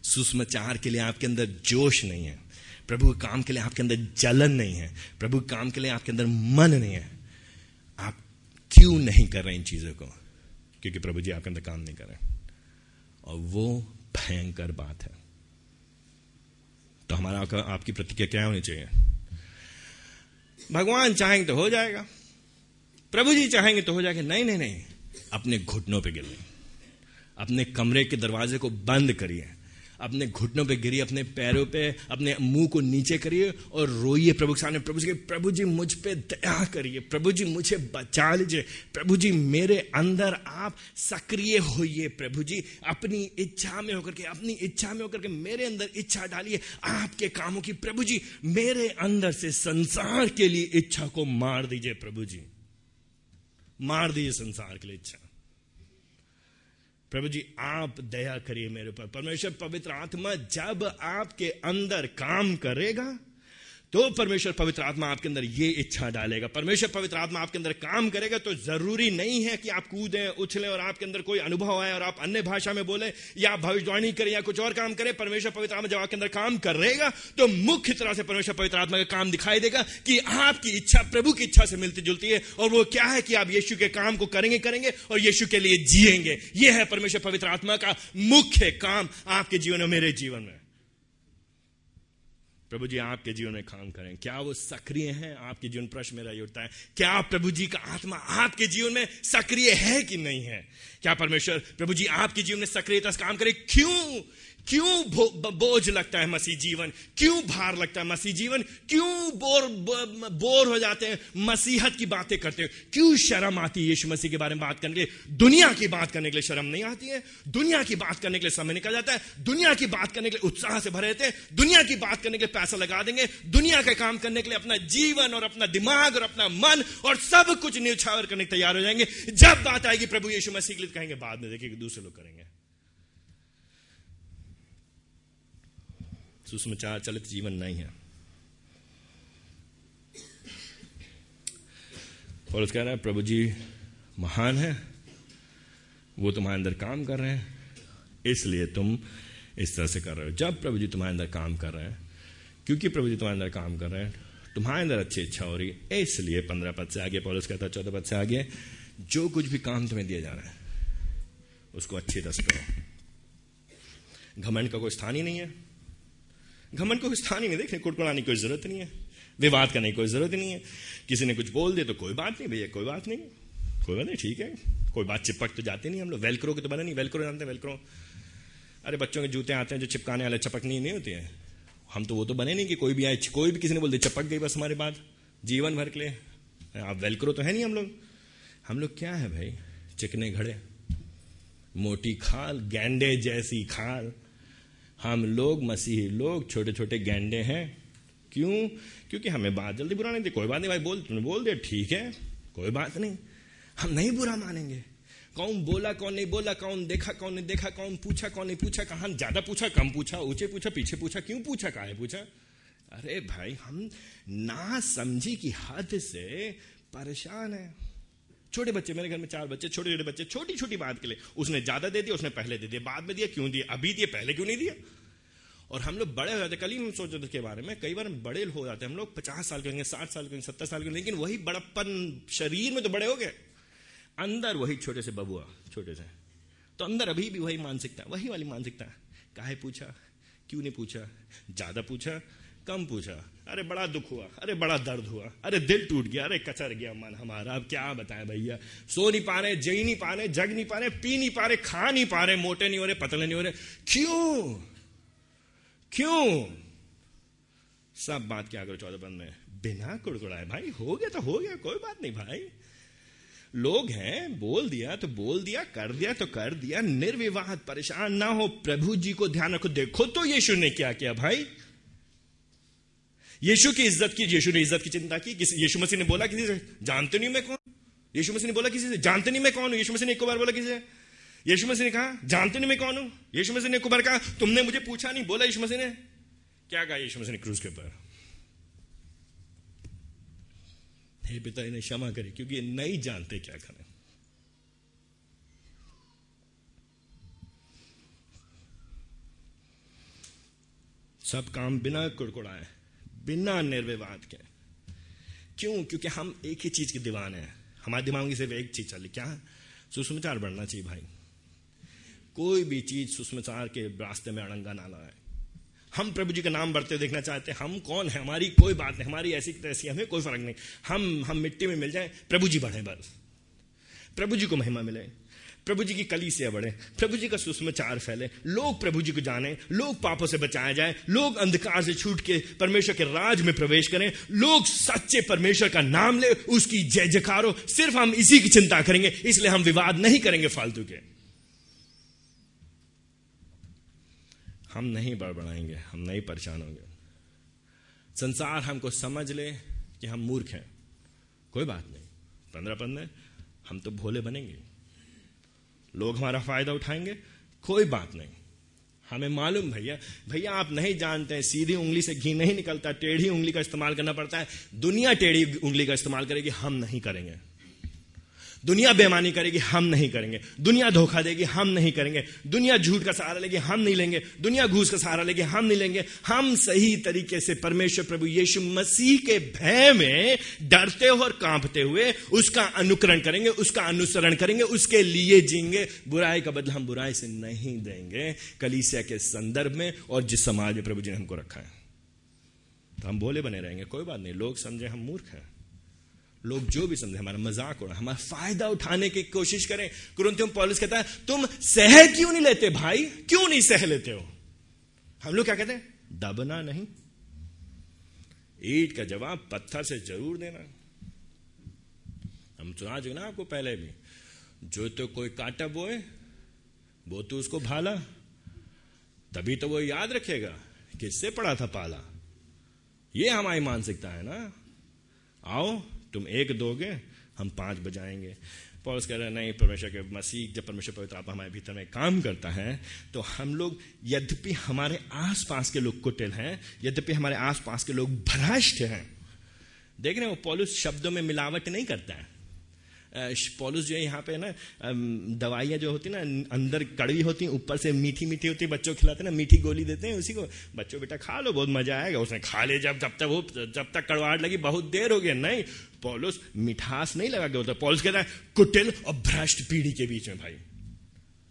सुषमाचार के लिए आपके अंदर जोश नहीं है। प्रभु काम के लिए आपके अंदर जलन नहीं है। प्रभु काम के लिए आपके अंदर मन नहीं है। आप क्यों नहीं कर रहे इन चीज़ों को? क्योंकि प्रभु जी आपके अंदर काम नहीं कर रहे और वो भयंकर बात है। तो हमारा आपकी प्रतिक्रिया क्या होनी चाहिए? भगवान चाहेंगे तो हो जाएगा। प्रभु जी चाहेंगे तो हो जाएगा। नहीं नहीं नहीं। अपने घुटनों पे गिर अपने कमरे के दरवाजे को बंद करिए। अपने घुटनों पे गिरिए, अपने पैरों पे, अपने मुँह को नीचे करिए और रोइए प्रभु के सामने। प्रभु जी प्रभु जी मुझ पे दया करिए। प्रभु जी मुझे बचा लीजिए। प्रभु जी मेरे अंदर आप सक्रिय होइए। प्रभु जी अपनी इच्छा में होकर के, अपनी इच्छा में होकर के मेरे अंदर इच्छा डालिए आपके कामों की। प्रभु जी मेरे अंदर से संसार के लिए इच्छा को मार दीजिए प्रभु जी मार दी संसार के लिए इच्छा। प्रभु जी, आप दया करिए मेरे ऊपर। परमेश्वर पवित्र आत्मा जब आपके अंदर काम करेगा तो परमेश्वर पवित्र आत्मा आपके अंदर ये इच्छा डालेगा। परमेश्वर पवित्र आत्मा आपके अंदर काम करेगा तो ज़रूरी नहीं है कि आप कूदें, उछलें और आपके अंदर कोई अनुभव आए और आप अन्य भाषा में बोले या आप भविष्यवाणी करें या कुछ और काम करें। परमेश्वर पवित्र आत्मा जब आपके अंदर काम करेगा तो मुख्य तरह से परमेश्वर पवित्र आत्मा का काम दिखाई देगा कि आपकी इच्छा प्रभु की इच्छा से मिलती जुलती है और वो क्या है कि आप यीशु के काम को करेंगे करेंगे और यीशु के लिए जिएँगे। यह है परमेश्वर पवित्र आत्मा का मुख्य काम आपके जीवन में मेरे जीवन में। प्रभु जी, आपके जीवन में काम करें। क्या वो सक्रिय हैं? आपके जीवन, प्रश्न मेरा ये उठता है। क्या प्रभु जी का आत्मा आपके जीवन में सक्रिय है कि नहीं है? क्या परमेश्वर प्रभु जी, आपके जीवन में सक्रियता से काम करे? क्यों? क्यों बोझ लगता है मसीह जीवन? क्यों भार लगता है मसीह जीवन? क्यों बोर बोर हो जाते हैं? मसीहत की बातें करते हैं क्यों शर्म आती है यीशु मसीह के बारे में बात करने के लिए? दुनिया की बात करने के लिए शर्म नहीं आती है। दुनिया की बात करने के लिए समय निकल जाता है। दुनिया की बात करने के लिए उत्साह से भरे रहते हैं। दुनिया की बात करने के लिए पैसा लगा देंगे। दुनिया का काम करने के लिए अपना जीवन और अपना दिमाग और अपना मन और सब कुछ न्यौछावर करने तैयार हो जाएँगे। जब बात आएगी प्रभु यीशु मसीह के लिए कहेंगे, बाद में देखिए दूसरे लोग करेंगे। सुषमाचार चलित जीवन नहीं है। और कह रहा है, प्रभु जी महान है, वो तुम्हारे अंदर काम कर रहे हैं, इसलिए तुम इस तरह से कर रहे हो। जब प्रभु जी तुम्हारे अंदर काम कर रहे हैं, क्योंकि प्रभु जी तुम्हारे अंदर काम कर रहे हैं, तुम्हारे अंदर अच्छी इच्छा हो रही है, इसलिए पंद्रह पद से आगे, पॉलिस कहता चौदह पद से आगे, जो कुछ भी काम तुम्हें दिया जा रहा है, उसको अच्छी तरह से करो। घमंड का कोई स्थान ही नहीं है। घमंड को स्थान ही नहीं देखने कुड़कुड़ाने की कोई ज़रूरत नहीं है। विवाद करने की कोई ज़रूरत नहीं है। किसी ने कुछ बोल दे तो कोई बात नहीं, भैया, कोई बात नहीं। कोई बात नहीं, ठीक है। कोई बात चिपक तो जाती नहीं, हम लोग वेलक्रो के तो बने नहीं, वेलक्रो जानते वेलक्रो। अरे, बच्चों के जूते आते हैं जो चिपकाने वाले, चपकनी नहीं होती है। हम तो वो तो बने नहीं कि कोई भी आए कोई भी किसी ने बोल दिया, चपक गई बस हमारे बाद। जीवन भर के लिए। आप वेलक्रो तो है नहीं हम लोग। हम लोग क्या है भाई? चिकने घड़े। मोटी खाल, गैंडे जैसी खाल। हम लोग मसीही लोग छोटे छोटे गेंडे हैं। क्यों? क्योंकि हमें बात जल्दी बुरा नहीं थी कोई बात नहीं भाई, बोल तुमने बोल दिया, ठीक है। कोई बात नहीं। हम नहीं बुरा मानेंगे। कौन बोला, कौन नहीं बोला, कौन देखा, कौन नहीं देखा, कौन पूछा, कौन नहीं पूछा, कहा ज़्यादा पूछा, कम पूछा, ऊँचे पूछा, पीछे पूछा, क्यों पूछा, कहा पूछा? अरे भाई, हम ना समझी की हद से परेशान है। छोटे बच्चे, मेरे घर में चार बच्चे छोटे छोटे बच्चे छोटी छोटी बात के लिए। उसने ज़्यादा दे दिया, उसने पहले दे दिया। बाद में दिया, क्यों दिया? अभी दिया, पहले क्यों नहीं दिया? और हम लोग बड़े हो जाते कल ही हम सोच रहे के बारे में, कई बार बड़े हो जाते हैं। हम लोग पचास साल के होंगे, साठ साल के होंगे, सत्तर साल के लेकिन वही बड़प्पन शरीर में तो बड़े हो गए। अंदर वही छोटे से बबुआ, छोटे से। तो अंदर अभी भी वही मानसिकता, वही वाली मानसिकता। काहे पूछा? क्यों नहीं पूछा? ज़्यादा पूछा, कम पूछा। अरे बड़ा दुख हुआ, अरे बड़ा दर्द हुआ, अरे दिल टूट गया, अरे कचर गया मन हमारा। अब क्या बताएँ भैया? सो नहीं पा रहे, जई नहीं पा रहे, जग नहीं पा रहे, पी नहीं पा रहे, खा नहीं पा रहे, मोटे नहीं हो रहे, पतले नहीं हो रहे। क्यों? क्यों? सब बात क्या करो, चौदह बंद में? बिना कुड़कुड़ाए। भाई, हो गया तो हो गया, कोई बात नहीं भाई। लोग हैं, बोल दिया तो बोल दिया, कर दिया तो कर दिया निर्विवाद परेशान ना हो, प्रभु जी को ध्यान रखो। देखो तो यीशु ने क्या किया भाई? यीशु की इज़्ज़त की, यीशु ने इज़्ज़त की चिंता की यीशु मसीह ने बोला किसी से, जानते नहीं मैं कौन? यीशु मसीह ने बोला किसी से, जानते नहीं मैं कौन हूँ? यीशु मसीह ने एक बार बोला किसी से? यीशु मसीह ने कहा, जानते नहीं मैं कौन हूँ? यीशु मसीह ने एक बार कहा, तुमने मुझे पूछा नहीं, बोला यीशु मसीह ने? क्या कहा यीशु मसीह ने क्रूज के ऊपर? हे पिता, इन्हें क्षमा करे, क्योंकि नहीं जानते क्या करें। सब काम बिना कुड़कुड़ाए बिना निर्विवाद के। क्यों? क्योंकि हम एक ही चीज़ के दीवाने हैं। हमारे दिमाग में सिर्फ़ एक चीज़ चली क्या? सुषमाचार बढ़ना चाहिए भाई। कोई भी चीज़ सुषमाचार के रास्ते में अड़ंगा ना लाए। हम प्रभु जी का नाम बढ़ते देखना चाहते हैं। हम कौन है? हमारी कोई बात नहीं। हमारी ऐसी तैसी हमें कोई फ़र्क नहीं। हम हम मिट्टी में मिल जाए। प्रभु जी बढ़े बस। प्रभु जी को महिमा मिले। प्रभु जी की कली से बढ़े प्रभु जी का सुषमाचार फैले, लोग प्रभु जी को जाने, लोग पापों से बचाया जाए, लोग अंधकार से छूट के परमेश्वर के राज में प्रवेश करें, लोग सच्चे परमेश्वर का नाम ले, उसकी जय जयकारो, सिर्फ़ हम इसी की चिंता करेंगे, इसलिए हम विवाद नहीं करेंगे फालतू के। हम नहीं बड़बड़ाएँगे, हम नहीं परेशान होंगे। संसार हमको समझ ले कि हम मूर्ख हैं। कोई बात नहीं, पंद्रह पंद्रह, हम तो भोले बनेंगे। लोग हमारा फ़ायदा उठाएँगे? कोई बात नहीं। हमें मालूम भैया भैया आप नहीं जानते हैं, सीधी उंगली से घी नहीं निकलता, टेढ़ी उंगली का इस्तेमाल करना पड़ता है। दुनिया टेढ़ी उंगली का इस्तेमाल करेगी, हम नहीं करेंगे। दुनिया बेमानी करेगी, हम नहीं करेंगे। दुनिया धोखा देगी, हम नहीं करेंगे। दुनिया झूठ का सहारा लेगी, हम नहीं लेंगे। दुनिया घूस का सहारा लेगी, हम नहीं लेंगे। हम सही तरीके से परमेश्वर प्रभु यीशु मसीह के भय में डरते और कांपते हुए उसका अनुकरण करेंगे, उसका अनुसरण करेंगे, उसके लिए जीएँगे। बुराई का बदला हम बुराई से नहीं देंगे। कलीसिया के संदर्भ में और जिस समाज में प्रभु जी ने हमको रखा है। तो हम बोले बने रहेंगे, कोई बात नहीं। लोग समझे, हम मूर्ख हैं। लोग जो भी समझे, हमारा मज़ाक उड़ा, हमारा फ़ायदा उठाने की कोशिश करें। कुरंतियों पॉलिस कहता है, तुम सह क्यों नहीं लेते भाई? क्यों नहीं सह लेते हो? हम लोग क्या कहते हैं? दबना नहीं। ईट का जवाब पत्थर से ज़रूर देना। हम सुना चुके ना आपको पहले भी, जो तो कोई काटा बोए, वो तो उसको भाला। तभी तो वो याद रखेगा किससे पड़ा था पाला। ये हमारी मानसिकता है ना। आओ तुम एक दोगे, हम पाँच बजाएँगे। पॉलस कह रहे नहीं, परमेश्वर के मसीह, जब परमेश्वर पवित्र आत्मा हमारे भीतर में काम करता है तो हम लोग, यद्यपि हमारे आसपास के लोग कुटिल हैं, यद्यपि हमारे आसपास के लोग भ्रष्ट हैं। देख रहे हो, पॉलिस शब्दों में मिलावट नहीं करता है। पॉलुस जो है यहाँ पे ना दवाइयाँ जो होती ना अंदर कड़वी होती ऊपर से मीठी मीठी होती बच्चों खिलाते ना, मीठी गोली देते हैं, उसी को, बच्चों बेटा खा लो, बहुत मज़ा आएगा। उसने खा ले जब जब तक वो, जब तक कड़वाहट लगी, बहुत देर हो गया। नहीं, पॉलुस मिठास नहीं लगा के होता पॉलुस कहता है, कुटिल और भ्रष्ट पीढ़ी के बीच में भाई।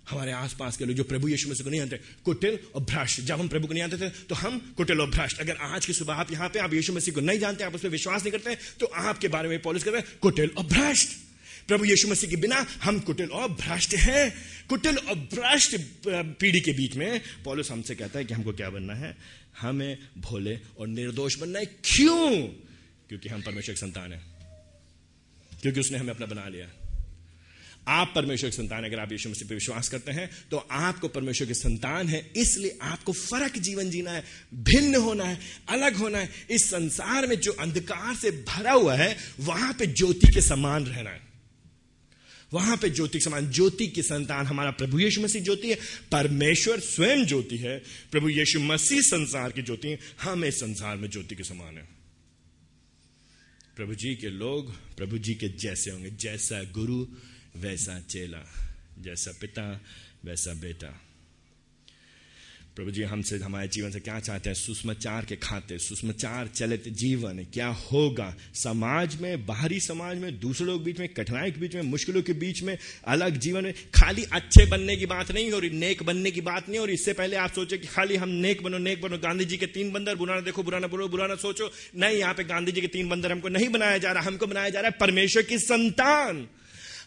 हमारे आसपास के लोग जो प्रभु यीशु मसीह को नहीं जानते, कुटिल और भ्रष्ट, जब हम प्रभु को नहीं जानते थे तो हम कुटिल और भ्रष्ट। अगर आज की सुबह आप यहाँ पे, आप यीशु मसीह को नहीं जानते, आप उस पर विश्वास नहीं करते तो आपके बारे में पॉलिस कहते हैं, कुटिल और भ्रष्ट। प्रभु यीशु मसीह के बिना हम कुटिल और भ्रष्ट हैं। कुटिल और भ्रष्ट पीढ़ी के बीच में पॉलिस हमसे कहता है कि हमको क्या बनना है? हमें भोले और निर्दोष बनना है। क्यों? क्योंकि हम परमेश्वर के संतान है। क्योंकि उसने हमें अपना बना लिया। आप परमेश्वर की संतान अगर आप यीशु मसीह पर विश्वास करते हैं तो आपको परमेश्वर की संतान है। इसलिए आपको फ़र्क जीवन जीना है, भिन्न होना है, अलग होना है। इस संसार में जो अंधकार से भरा हुआ है, वहाँ पे ज्योति के समान रहना है। वहाँ पे ज्योति समान, ज्योति की संतान हमारा प्रभु यीशु मसीह ज्योति है, परमेश्वर स्वयं ज्योति है, प्रभु यीशु मसीह संसार की ज्योति है, हम इस संसार में ज्योति के समान है। प्रभु जी के लोग, प्रभु जी के जैसे होंगे, जैसा गुरु, वैसा चेला, जैसा पिता, वैसा बेटा। प्रभु जी हमसे हमारे जीवन से क्या चाहते हैं? सुषमाचार के खाते, सुषमाचार चलित जीवन, क्या होगा? समाज में, बाहरी समाज में, दूसरे लोग बीच में, कठिनाई के बीच में, मुश्किलों के बीच में अलग जीवन में, खाली अच्छे बनने की बात नहीं हो रही नेक बनने की बात नहीं। हो रही इससे पहले आप सोचे कि खाली हम नेक बनो नेक बनो। गांधी जी के तीन बंदर, बुरा ना देखो, बुरा ना बोलो, बुरा ना सोचो। नहीं, यहाँ पे गांधी जी के तीन बंदर हमको नहीं बनाया जा रहा, हमको बनाया जा रहा है परमेश्वर की संतान।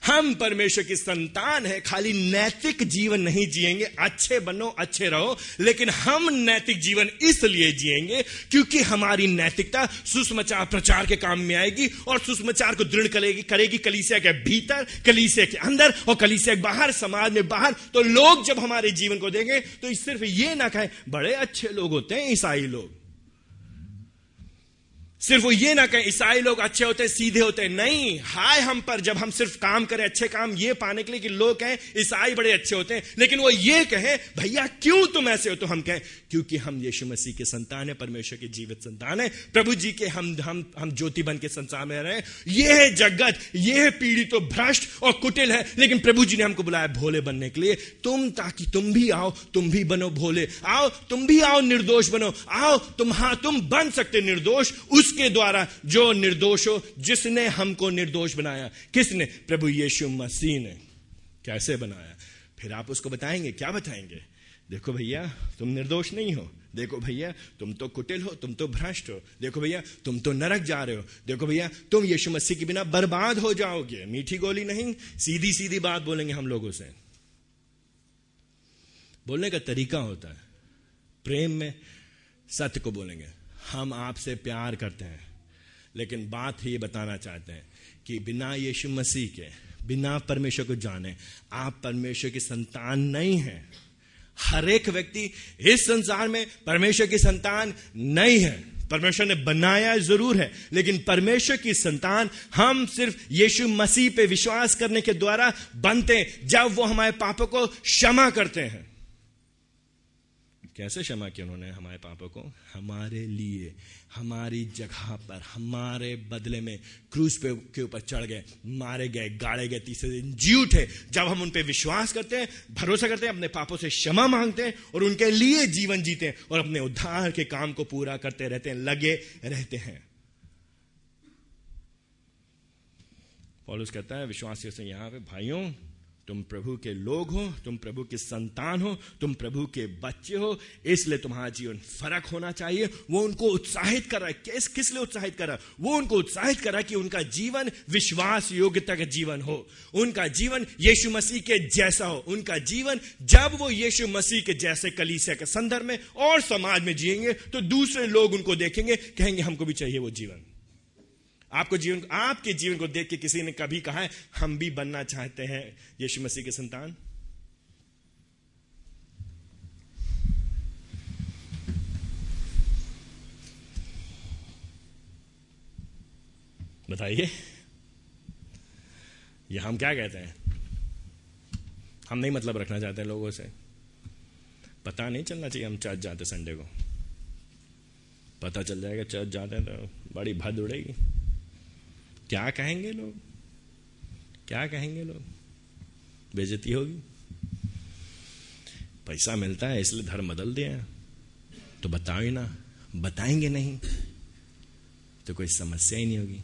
हम परमेश्वर की संतान है, खाली नैतिक जीवन नहीं जिएँगे। अच्छे बनो, अच्छे रहो, लेकिन हम नैतिक जीवन इसलिए जिएँगे क्योंकि हमारी नैतिकता सुषमाचार प्रचार के काम में आएगी और सुषमाचार को दृढ़ करेगी करेगी कलीसिया के भीतर, कलीसिया के अंदर और कलीसिया के बाहर, समाज में बाहर। तो लोग जब हमारे जीवन को देंगे तो सिर्फ़ ये ना कहें, बड़े अच्छे लोग होते हैं, ईसाई लोग। सिर्फ़ वो ये ना कहें, ईसाई लोग अच्छे होते हैं, सीधे होते हैं। नहीं, हाय हम पर, जब हम सिर्फ़ काम करें, अच्छे काम ये पाने के लिए कि लोग कहें, ईसाई बड़े अच्छे होते हैं। लेकिन वो ये कहें, भैया, क्यों तुम ऐसे हो? तो हम कहें, क्योंकि हम यीशु मसीह के संतान है, परमेश्वर के जीवित संतान है। प्रभु जी के हम हम हम ज्योति बन के संसार में रहे ये है जगत, ये है पीढ़ी तो भ्रष्ट और कुटिल है। लेकिन प्रभु जी ने हमको बुलाया भोले बनने के लिए। तुम, ताकि तुम भी आओ, तुम भी बनो भोले। आओ, तुम भी आओ, निर्दोष बनो। आओ, तुम हाँ तुम बन सकते निर्दोष। उसके द्वारा जो निर्दोष हो, जिसने हमको निर्दोष बनाया। किसने? प्रभु यीशु मसीह ने। कैसे बनाया? फिर आप उसको बताएँगे, क्या बताएँगे? देखो भैया, तुम निर्दोष नहीं हो। देखो भैया, तुम तो कुटिल हो, तुम तो भ्रष्ट हो। देखो भैया, तुम तो नरक जा रहे हो। देखो भैया, तुम यीशु मसीह के बिना बर्बाद हो जाओगे। मीठी गोली नहीं सीधी सीधी बात बोलेंगे हम लोगों से। बोलने का तरीका होता है। प्रेम में सत्य को बोलेंगे। हम आपसे प्यार करते हैं। लेकिन बात ये बताना चाहते हैं कि बिना यीशु मसीह के, बिना परमेश्वर को जाने, आप परमेश्वर की संतान नहीं हैं। हर एक व्यक्ति इस संसार में परमेश्वर की संतान नहीं है। परमेश्वर ने बनाया ज़रूर है, लेकिन परमेश्वर की संतान हम सिर्फ़ यीशु मसीह पे विश्वास करने के द्वारा बनते हैं, जब वो हमारे पापों को क्षमा करते हैं। कैसे क्षमा किया उन्होंने हमारे पापों को? हमारे लिए, हमारी जगह पर, हमारे बदले में क्रूज पे, के ऊपर चढ़ गए, मारे गए, गाड़े गए, तीसरे दिन जी उठे। जब हम उन पर विश्वास करते हैं, भरोसा करते हैं, अपने पापों से क्षमा मांगते हैं और उनके लिए जीवन जीते हैं और अपने उद्धार के काम को पूरा करते रहते हैं, लगे रहते हैं। पॉलुस कहता है विश्वास से यहाँ पे, भाइयों तुम प्रभु के लोग हो, तुम प्रभु के संतान हो, तुम प्रभु के बच्चे हो, इसलिए तुम्हारा जीवन फ़र्क होना चाहिए। वो उनको उत्साहित कर रहा है। किस किस लिए उत्साहित कर रहा है? वो उनको उत्साहित कर रहा है कि उनका जीवन विश्वास योग्यता का जीवन हो। उनका जीवन यीशु मसीह के जैसा हो। उनका जीवन जब वो यीशु मसीह के जैसे कलीसिया के संदर्भ में और समाज में जिएँगे तो दूसरे लोग उनको देखेंगे, कहेंगे, हमको भी चाहिए वो जीवन। आपको जीवन, आपके जीवन को देख के किसी ने कभी कहा है, हम भी बनना चाहते हैं यीशु मसीह के संतान बताइए। ये हम क्या कहते हैं? हम नहीं मतलब रखना चाहते हैं लोगों से। पता नहीं चलना चाहिए, हम चर्च जाते संडे को। पता चल जाएगा, चर्च जाते हैं तो बड़ी भद उड़ेगी। क्या कहेंगे लोग? क्या कहेंगे लोग? बेजती होगी। पैसा मिलता है, इसलिए धर्म बदल दिया तो बताओ ही ना, बताएँगे नहीं तो कोई समस्या ही नहीं होगी।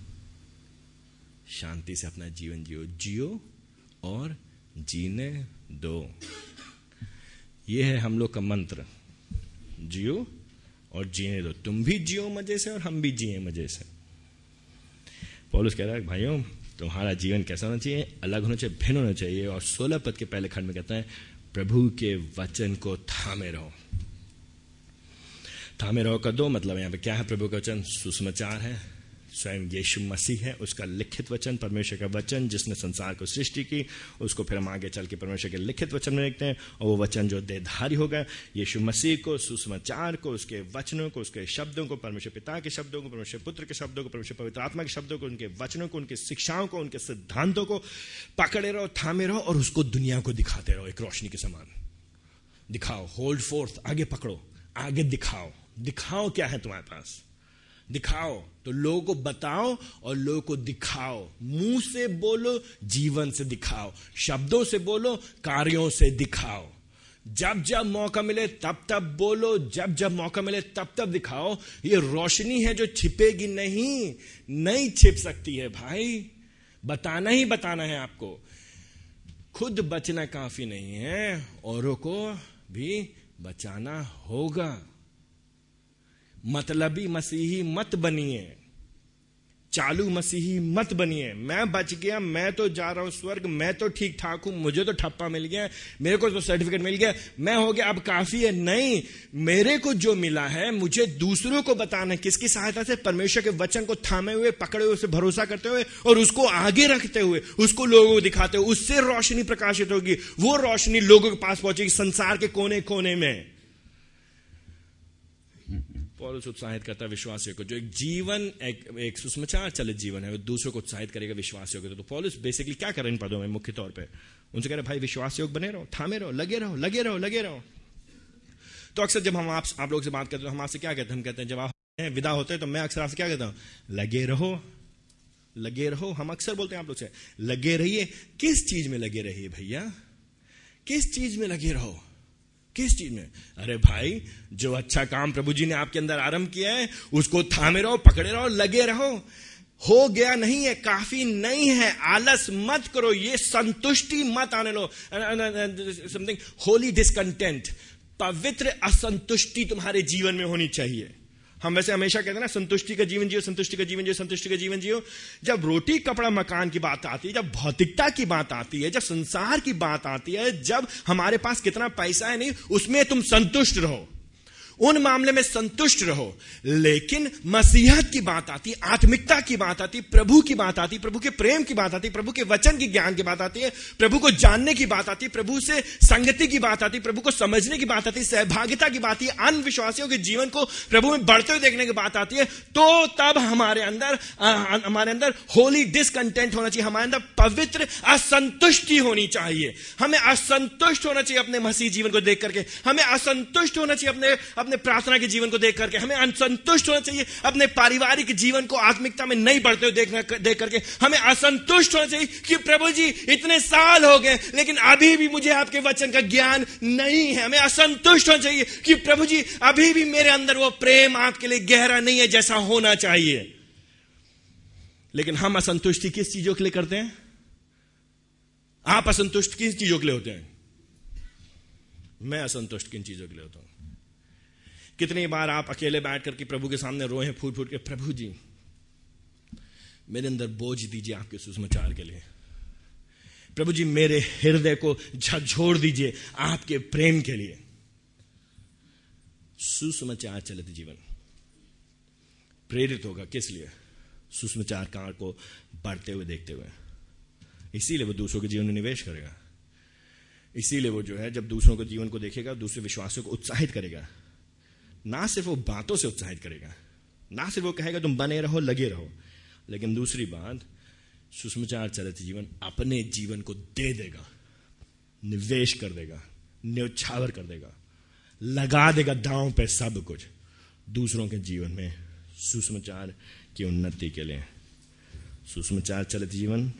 शांति से अपना जीवन जियो। जियो और जीने दो। ये है हम लोग का मंत्र। जियो और जीने दो। तुम भी जियो मज़े से और हम भी जिए मज़े से। पॉलुस कह रहा है, भाइयों, तुम्हारा जीवन कैसा होना चाहिए? अलग होना चाहिए, भिन्न होना चाहिए। और सोलह पद के पहले खंड में कहता है, प्रभु के वचन को थामे रहो। थामे रहो का दो मतलब यहाँ पे क्या है? प्रभु का वचन सुसमाचार है। स्वयं यीशु मसीह है, उसका लिखित वचन, परमेश्वर का वचन, जिसने संसार को सृष्टि की, उसको फिर हम आगे चल के परमेश्वर के लिखित वचन में देखते हैं, और वो वचन जो देधारी हो गया यीशु मसीह को, सुसमाचार को, उसके वचनों को, उसके शब्दों को, परमेश्वर पिता के शब्दों को, परमेश्वर पुत्र के शब्दों को, परमेश्वर पवित्र आत्मा के शब्दों को, उनके वचनों को, उनकी शिक्षाओं को, उनके सिद्धांतों को पकड़े रहो, थामे रहो, और उसको दुनिया को दिखाते रहो, एक रोशनी के समान। दिखाओ होल्ड फोर्थ आगे पकड़ो, आगे दिखाओ। दिखाओ क्या है तुम्हारे पास? दिखाओ। तो लोगों को बताओ और लोगों को दिखाओ। मुँह से बोलो, जीवन से दिखाओ। शब्दों से बोलो, कार्यों से दिखाओ। जब जब मौका मिले, तब तब बोलो। जब जब मौका मिले, तब तब दिखाओ। ये रोशनी है जो छिपेगी नहीं। नहीं छिप सकती है भाई। बताना ही बताना है आपको। खुद बचना काफ़ी नहीं है। औरों को भी बचाना होगा। मतलबी मसीही मत बनिए। चालू मसीही मत बनिए। मैं बच गया, मैं तो जा रहा हूँ स्वर्ग, मैं तो ठीक ठाक हूँ, मुझे तो ठप्पा मिल गया, मेरे को तो सर्टिफिकेट मिल गया, मैं हो गया, अब काफ़ी है, नहीं, मेरे को जो मिला है, मुझे दूसरों को बताना किसकी सहायता से परमेश्वर के वचन को थामे हुए, पकड़े हुए, उसे भरोसा करते हुए, और उसको आगे रखते हुए, उसको लोगों को दिखाते हुए, उससे रोशनी प्रकाशित होगी, वो रोशनी लोगों के पास पहुंचेगी, संसार के कोने कोने में। पौलुस उत्साहित करता है विश्वासियों को जो एक जीवन एक, एक सुषमाचार चलित जीवन है वो दूसरों को उत्साहित करेगा विश्वासियों को तो पौलुस बेसिकली क्या कर इन पदों में मुख्य तौर पर उनसे कह रहे भाई विश्वास योग बने रहो थामे रहो लगे रहो लगे रहो लगे रहो। तो अक्सर जब हम आप, आप लोग से बात करते हैं तो हम आपसे क्या कहते हैं? हम कहते हैं जब आप विदा होते हैं तो मैं अक्सर आपसे क्या कहता हूँ? लगे रहो लगे रहो। हम अक्सर बोलते हैं आप लोग से लगे रहिए किस चीज़ में लगे रहिए भैया? किस चीज़ में लगे रहो? किस चीज़ में? अरे भाई, जो अच्छा काम प्रभु जी ने आपके अंदर आरंभ किया है, उसको थामे रहो, पकड़े रहो, लगे रहो। हो गया नहीं है, काफ़ी नहीं है, आलस मत करो, ये संतुष्टि मत आने लो। समथिंग होली डिसकंटेंट पवित्र असंतुष्टि तुम्हारे जीवन में होनी चाहिए। हम वैसे हमेशा कहते हैं ना, संतुष्टि का जीवन जियो, संतुष्टि का जीवन जियो, संतुष्टि का जीवन जियो। जब रोटी, कपड़ा, मकान की बात आती है, जब भौतिकता की बात आती है, जब संसार की बात आती है, जब हमारे पास कितना पैसा है नहीं, उसमें तुम संतुष्ट रहो। उन मामले में संतुष्ट रहो लेकिन मसीहत की बात आती आत्मिकता की बात आती प्रभु की बात आती प्रभु के प्रेम की बात आती प्रभु के वचन की ज्ञान की बात आती है प्रभु को जानने की बात आती प्रभु से संगति की बात आती प्रभु को समझने की बात आती सहभागिता की बात आती अन्य विश्वासियों के जीवन को प्रभु में बढ़ते हुए देखने की बात आती है तो तब हमारे अंदर हमारे अंदर होली डिसकंटेंट होना चाहिए हमारे अंदर पवित्र असंतुष्टि होनी चाहिए हमें असंतुष्ट होना चाहिए अपने मसीह जीवन को देख करके हमें असंतुष्ट होना चाहिए अपने अपने प्रार्थना के जीवन को देख करके, हमें असंतुष्ट होना चाहिए। अपने पारिवारिक जीवन को आत्मिकता में नहीं बढ़ते हुए देख करके, हमें असंतुष्ट होना चाहिए कि प्रभु जी, इतने साल हो गए, लेकिन अभी भी मुझे आपके वचन का ज्ञान नहीं है। हमें असंतुष्ट होना चाहिए कि प्रभु जी, अभी भी मेरे अंदर वो प्रेम आपके लिए गहरा नहीं है जैसा होना चाहिए। लेकिन हम असंतुष्टि किस चीज़ों के लिए करते हैं? आप असंतुष्ट किन चीज़ों के लिए होते हैं? मैं असंतुष्ट किन चीज़ों के लिए होता हूँ? कितनी बार आप अकेले बैठ करके प्रभु के सामने रोए फूट फूट के, प्रभु जी, मेरे अंदर बोझ दीजिए आपके सुषमाचार के लिए। प्रभु जी, मेरे हृदय को झकझोड़ दीजिए आपके प्रेम के लिए। सुसमाचार चलित जीवन। प्रेरित होगा किस लिए? सुसमाचार कार को बढ़ते हुए देखते हुए। इसीलिए वो दूसरों के जीवन में निवेश करेगा। इसीलिए वो जो है, जब दूसरों के जीवन को देखेगा, दूसरे विश्वासों को उत्साहित करेगा। ना सिर्फ़ वो बातों से उत्साहित करेगा, ना सिर्फ़ वो कहेगा, तुम बने रहो, लगे रहो। लेकिन दूसरी बात, सुषमाचार चरित जीवन अपने जीवन को दे देगा, निवेश कर देगा, न्यौछावर कर देगा, लगा देगा दांव पे सब कुछ। दूसरों के जीवन में सुषमाचार की उन्नति के लिए, सुषमाचार चलित जीवन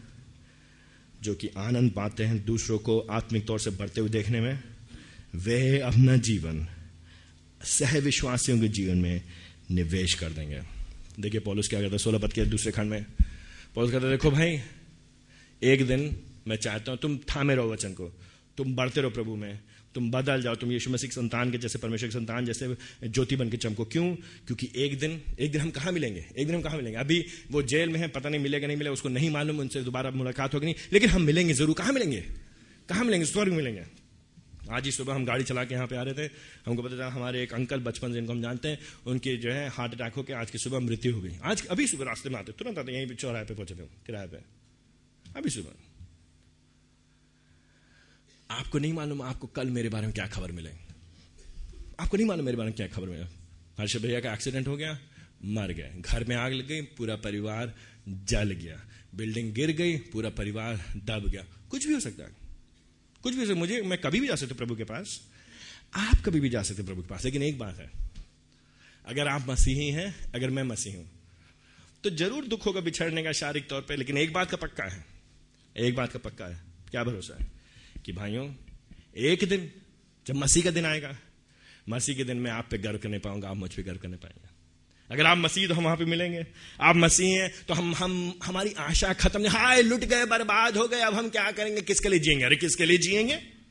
जो कि आनंद पाते हैं दूसरों को आत्मिक तौर से बढ़ते हुए देखने में, वे अपना जीवन सह विश्वासियों के जीवन में निवेश कर देंगे। देखिए, पॉलिस क्या करता है? सोलह पद के दूसरे खंड में। पॉलिस कहता देखो भाई, एक दिन मैं चाहता हूँ तुम थामे रहो वचन को। तुम बढ़ते रहो प्रभु में। तुम बदल जाओ। तुम यीशु मसीह संतान के जैसे परमेश्वर के संतान जैसे ज्योति बन के चमको। क्यों? क्योंकि एक दिन एक दिन हम कहाँ मिलेंगे? एक दिन हम कहाँ मिलेंगे? अभी वो जेल में है, पता नहीं मिलेगा नहीं मिलेगा, उसको नहीं मालूम, उनसे दोबारा मुलाकात होगी नहीं। लेकिन हम मिलेंगे ज़रूर। कहाँ मिलेंगे? कहाँ मिलेंगे? स्वर्ग मिलेंगे। आज ही सुबह हम गाड़ी चला के यहाँ पे आ रहे थे। हमको पता चला हमारे एक अंकल बचपन से जिनको हम जानते हैं। उनके जो है हार्ट अटैक होकर आज की सुबह मृत्यु हो गई। आज अभी सुबह रास्ते में आते तुरंत आते यहीं चौराहे पे पहुँचे किराए पे। अभी सुबह। आपको नहीं मालूम आपको कल मेरे बारे में क्या खबर मिले? आपको नहीं मालूम मेरे बारे में क्या खबर मिले? हर्ष भैया का एक्सीडेंट हो गया, मर गए। घर में आग लग गई, पूरा परिवार जल गया। बिल्डिंग गिर गई, पूरा परिवार दब गया। कुछ भी हो सकता है। कुछ भी, मुझे, मैं कभी भी जा सकते प्रभु के पास। आप कभी भी जा सकते प्रभु के पास, लेकिन एक बात है, अगर आप मसीही हैं, अगर मैं मसीह हूँ तो ज़रूर दुख होगा बिछड़ने का शारीरिक तौर पे, लेकिन एक बात का पक्का है, एक बात का पक्का है, क्या भरोसा है? कि भाइयों, एक दिन, जब मसीह का दिन आएगा, मसीह के दिन मैं आप पे गर्व करने पाऊँगा, आप मुझ पे गर्व करने पाएँगे। अगर आप मसीह तो हम वहाँ पे मिलेंगे। आप मसीह हैं तो हम हम, हमारी आशा खत्म हाय, लुट गए, बर्बाद हो गए, अब हम क्या करेंगे? किसके लिए जिएँगे? अरे, किसके लिए जिएँगे?